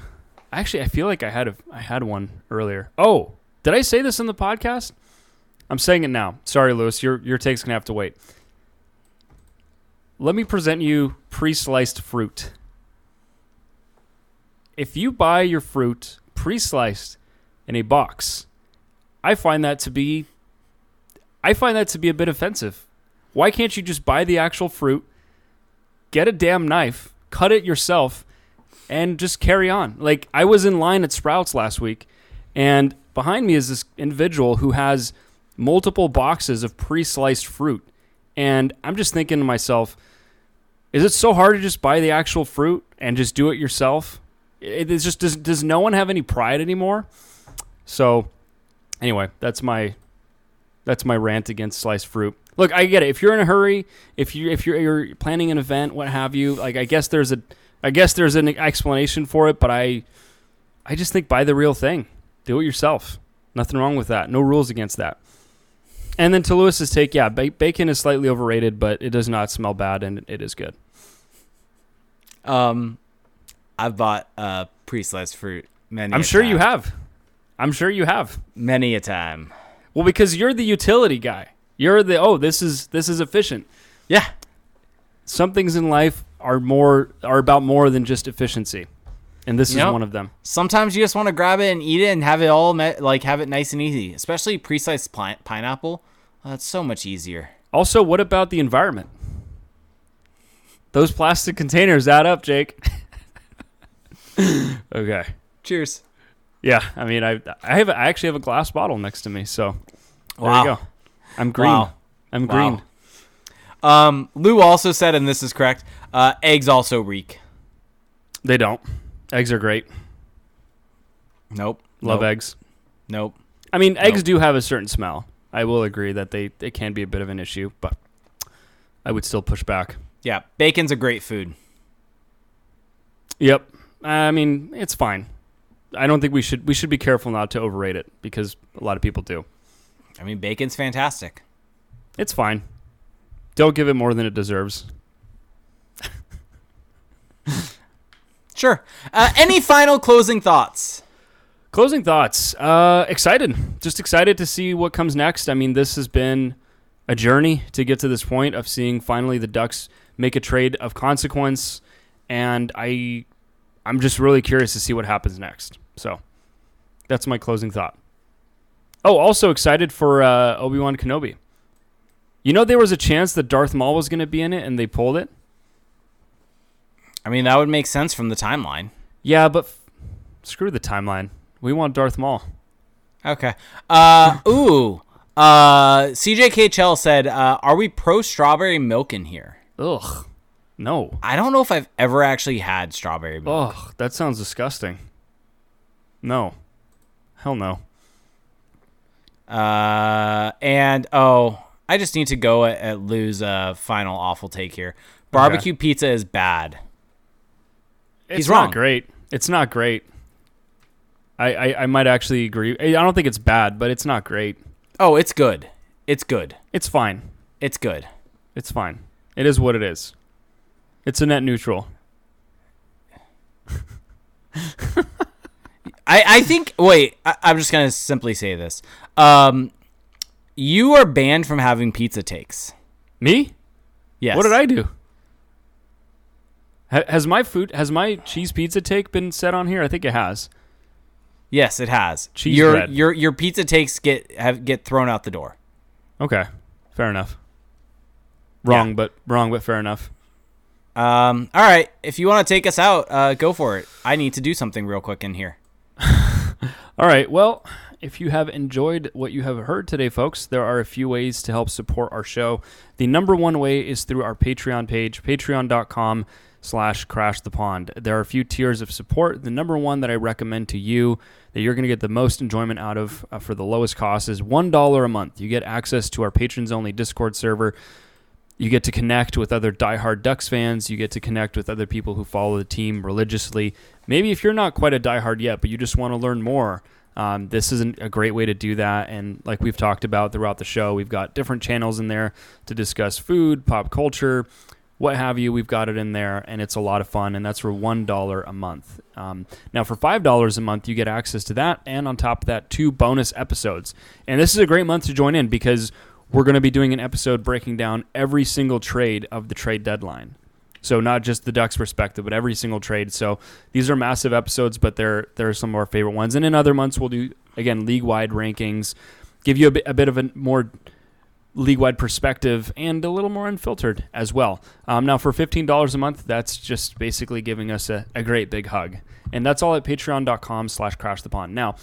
Actually, I feel like I had a I had one earlier. Oh, did I say this in the podcast? I'm saying it now. Sorry, Lewis. Your your take's gonna have to wait. Let me present you pre-sliced fruit. If you buy your fruit pre-sliced in a box, I find that to be I find that to be a bit offensive. Why can't you just buy the actual fruit, get a damn knife, cut it yourself, and just carry on. Like I was in line at Sprouts last week, and behind me is this individual who has multiple boxes of pre-sliced fruit, and I'm just thinking to myself, is it so hard to just buy the actual fruit and just do it yourself? It is just does does no one have any pride anymore? So, anyway, that's my that's my rant against sliced fruit. Look, I get it. If you're in a hurry, if you if you're, you're planning an event, what have you, like I guess there's a I guess there's an explanation for it, but I I just think buy the real thing. Do it yourself. Nothing wrong with that. No rules against that. And then to Lewis's take, yeah, ba- bacon is slightly overrated, but it does not smell bad and it is good. Um, I've bought uh pre-sliced fruit many. I'm sure you have. I'm sure you have. many a time. Well, because you're the utility guy. You're the oh, this is this is efficient. Yeah. Some things in life are more are about more than just efficiency. And this is Yep. one of them. Sometimes you just want to grab it and eat it and have it all me- like have it nice and easy. Especially pre-sliced pi- pineapple. Uh, that's so much easier. Also, what about the environment? Those plastic containers add up, Jake. okay. Cheers. Yeah, I mean, I I have I actually have a glass bottle next to me, so there Wow. you go. I'm green. Wow. I'm Wow. green. Um, Lou also said, and this is correct, uh, eggs also reek. They don't. Eggs are great. Nope. Love nope, eggs. Nope. I mean, eggs do have a certain smell. I will agree that they it can be a bit of an issue, but I would still push back. Yeah, bacon's a great food. Yep. I mean, it's fine. I don't think we should we should be careful not to overrate it because a lot of people do. I mean, bacon's fantastic. It's fine. Don't give it more than it deserves. Sure. Uh, any final closing thoughts? Closing thoughts. Uh, excited. Just excited to see what comes next. I mean, this has been a journey to get to this point of seeing finally the Ducks make a trade of consequence, and I, I'm just really curious to see what happens next. So, that's my closing thought. Oh, also excited for uh, Obi Wan Kenobi. You know, there was a chance that Darth Maul was going to be in it, and they pulled it. I mean, that would make sense from the timeline. Yeah, but f- screw the timeline. We want Darth Maul. Okay. Uh, ooh. Uh, CJKHL said, uh, "Are we pro strawberry milk in here?" Ugh. No. I don't know if I've ever actually had strawberry milk. Oh, that sounds disgusting. No. Hell no. Uh, and oh, I just need to go at, at Lou's uh, final awful take here. Barbecue pizza is bad. It's He's not wrong. great. It's not great. I, I, I might actually agree. I don't think it's bad, but it's not great. Oh, it's good. It's good. It's fine. It's good. It's fine. It is what it is. It's a net neutral. I, I think. Wait, I, I'm just gonna simply say this. Um, you are banned from having pizza takes. Me? Yes. What did I do? Ha- has my food has my cheese pizza take been set on here? I think it has. Yes, it has. Cheese your bread. your your pizza takes get have get thrown out the door. Okay. Fair enough. Wrong, but wrong, but fair enough. Um, all right, if you want to take us out, uh, go for it. I need to do something real quick in here. All right. Well, if you have enjoyed what you have heard today, folks, there are a few ways to help support our show. The number one way is through our Patreon page, patreon.com slash crash the pond. There are a few tiers of support. The number one that I recommend to you that you're going to get the most enjoyment out of uh, for the lowest cost is $1 a month. You get access to our patrons only Discord server. You get to connect with other diehard Ducks fans. You get to connect with other people who follow the team religiously. Maybe if you're not quite a diehard yet, but you just want to learn more, um, this is a great way to do that. And like we've talked about throughout the show, we've got different channels in there to discuss food, pop culture, what have you. We've got it in there, and it's a lot of fun. And that's for one dollar a month. Um, now, for five dollars a month, you get access to that, and on top of that, two bonus episodes. And this is a great month to join in because we're going to be doing an episode breaking down every single trade of the trade deadline. So not just the Ducks perspective, but every single trade. So these are massive episodes, but they're they're some of our favorite ones. And in other months, we'll do again league wide rankings, give you a bit, a bit of a more league wide perspective and a little more unfiltered as well. Um, now for fifteen dollars a month, that's just basically giving us a, a great big hug, and that's all at Patreon.com/slash Crash the Pond. Now.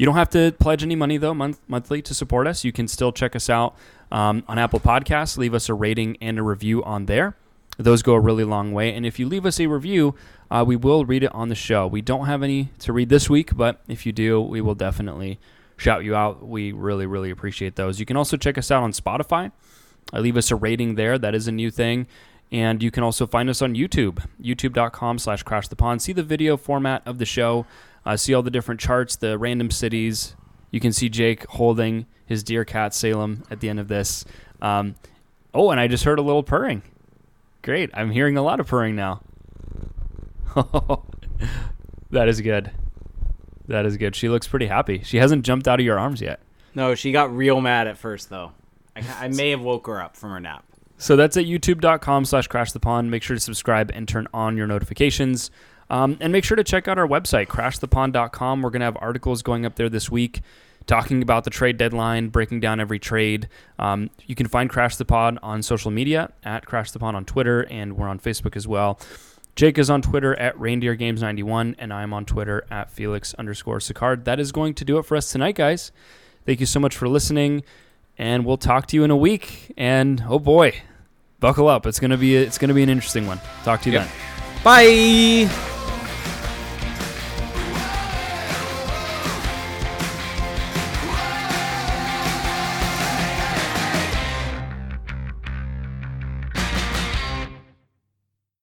You don't have to pledge any money though month, monthly to support us. You can still check us out um, on Apple Podcasts. Leave us a rating and a review on there. Those go a really long way. And if you leave us a review, uh, we will read it on the show. We don't have any to read this week, but if you do, we will definitely shout you out. We really, really appreciate those. You can also check us out on Spotify. Uh, leave us a rating there. That is a new thing. And you can also find us on YouTube, youtube.com slash crash the pond. See the video format of the show. Uh, see all the different charts, the random cities. You can see Jake holding his dear cat Salem at the end of this. Um, oh, and I just heard a little purring. Great. I'm hearing a lot of purring now. that is good. That is good. She looks pretty happy. She hasn't jumped out of your arms yet. No, she got real mad at first though. I, I may have woke her up from her nap. So that's at youtube.com slash crash the pond. Make sure to subscribe and turn on your notifications. Um, and make sure to check out our website, crashthepond.com. We're going to have articles going up there this week talking about the trade deadline, breaking down every trade. Um, you can find Crash the Pod on social media at Crash the Pod on Twitter, and we're on Facebook as well. Jake is on Twitter at Reindeer Games 91, and I'm on Twitter at Felix underscore Sicard. That is going to do it for us tonight, guys. Thank you so much for listening, and we'll talk to you in a week. And oh boy, buckle up. It's gonna be it's gonna be an interesting one. Talk to you Yep. then. Bye.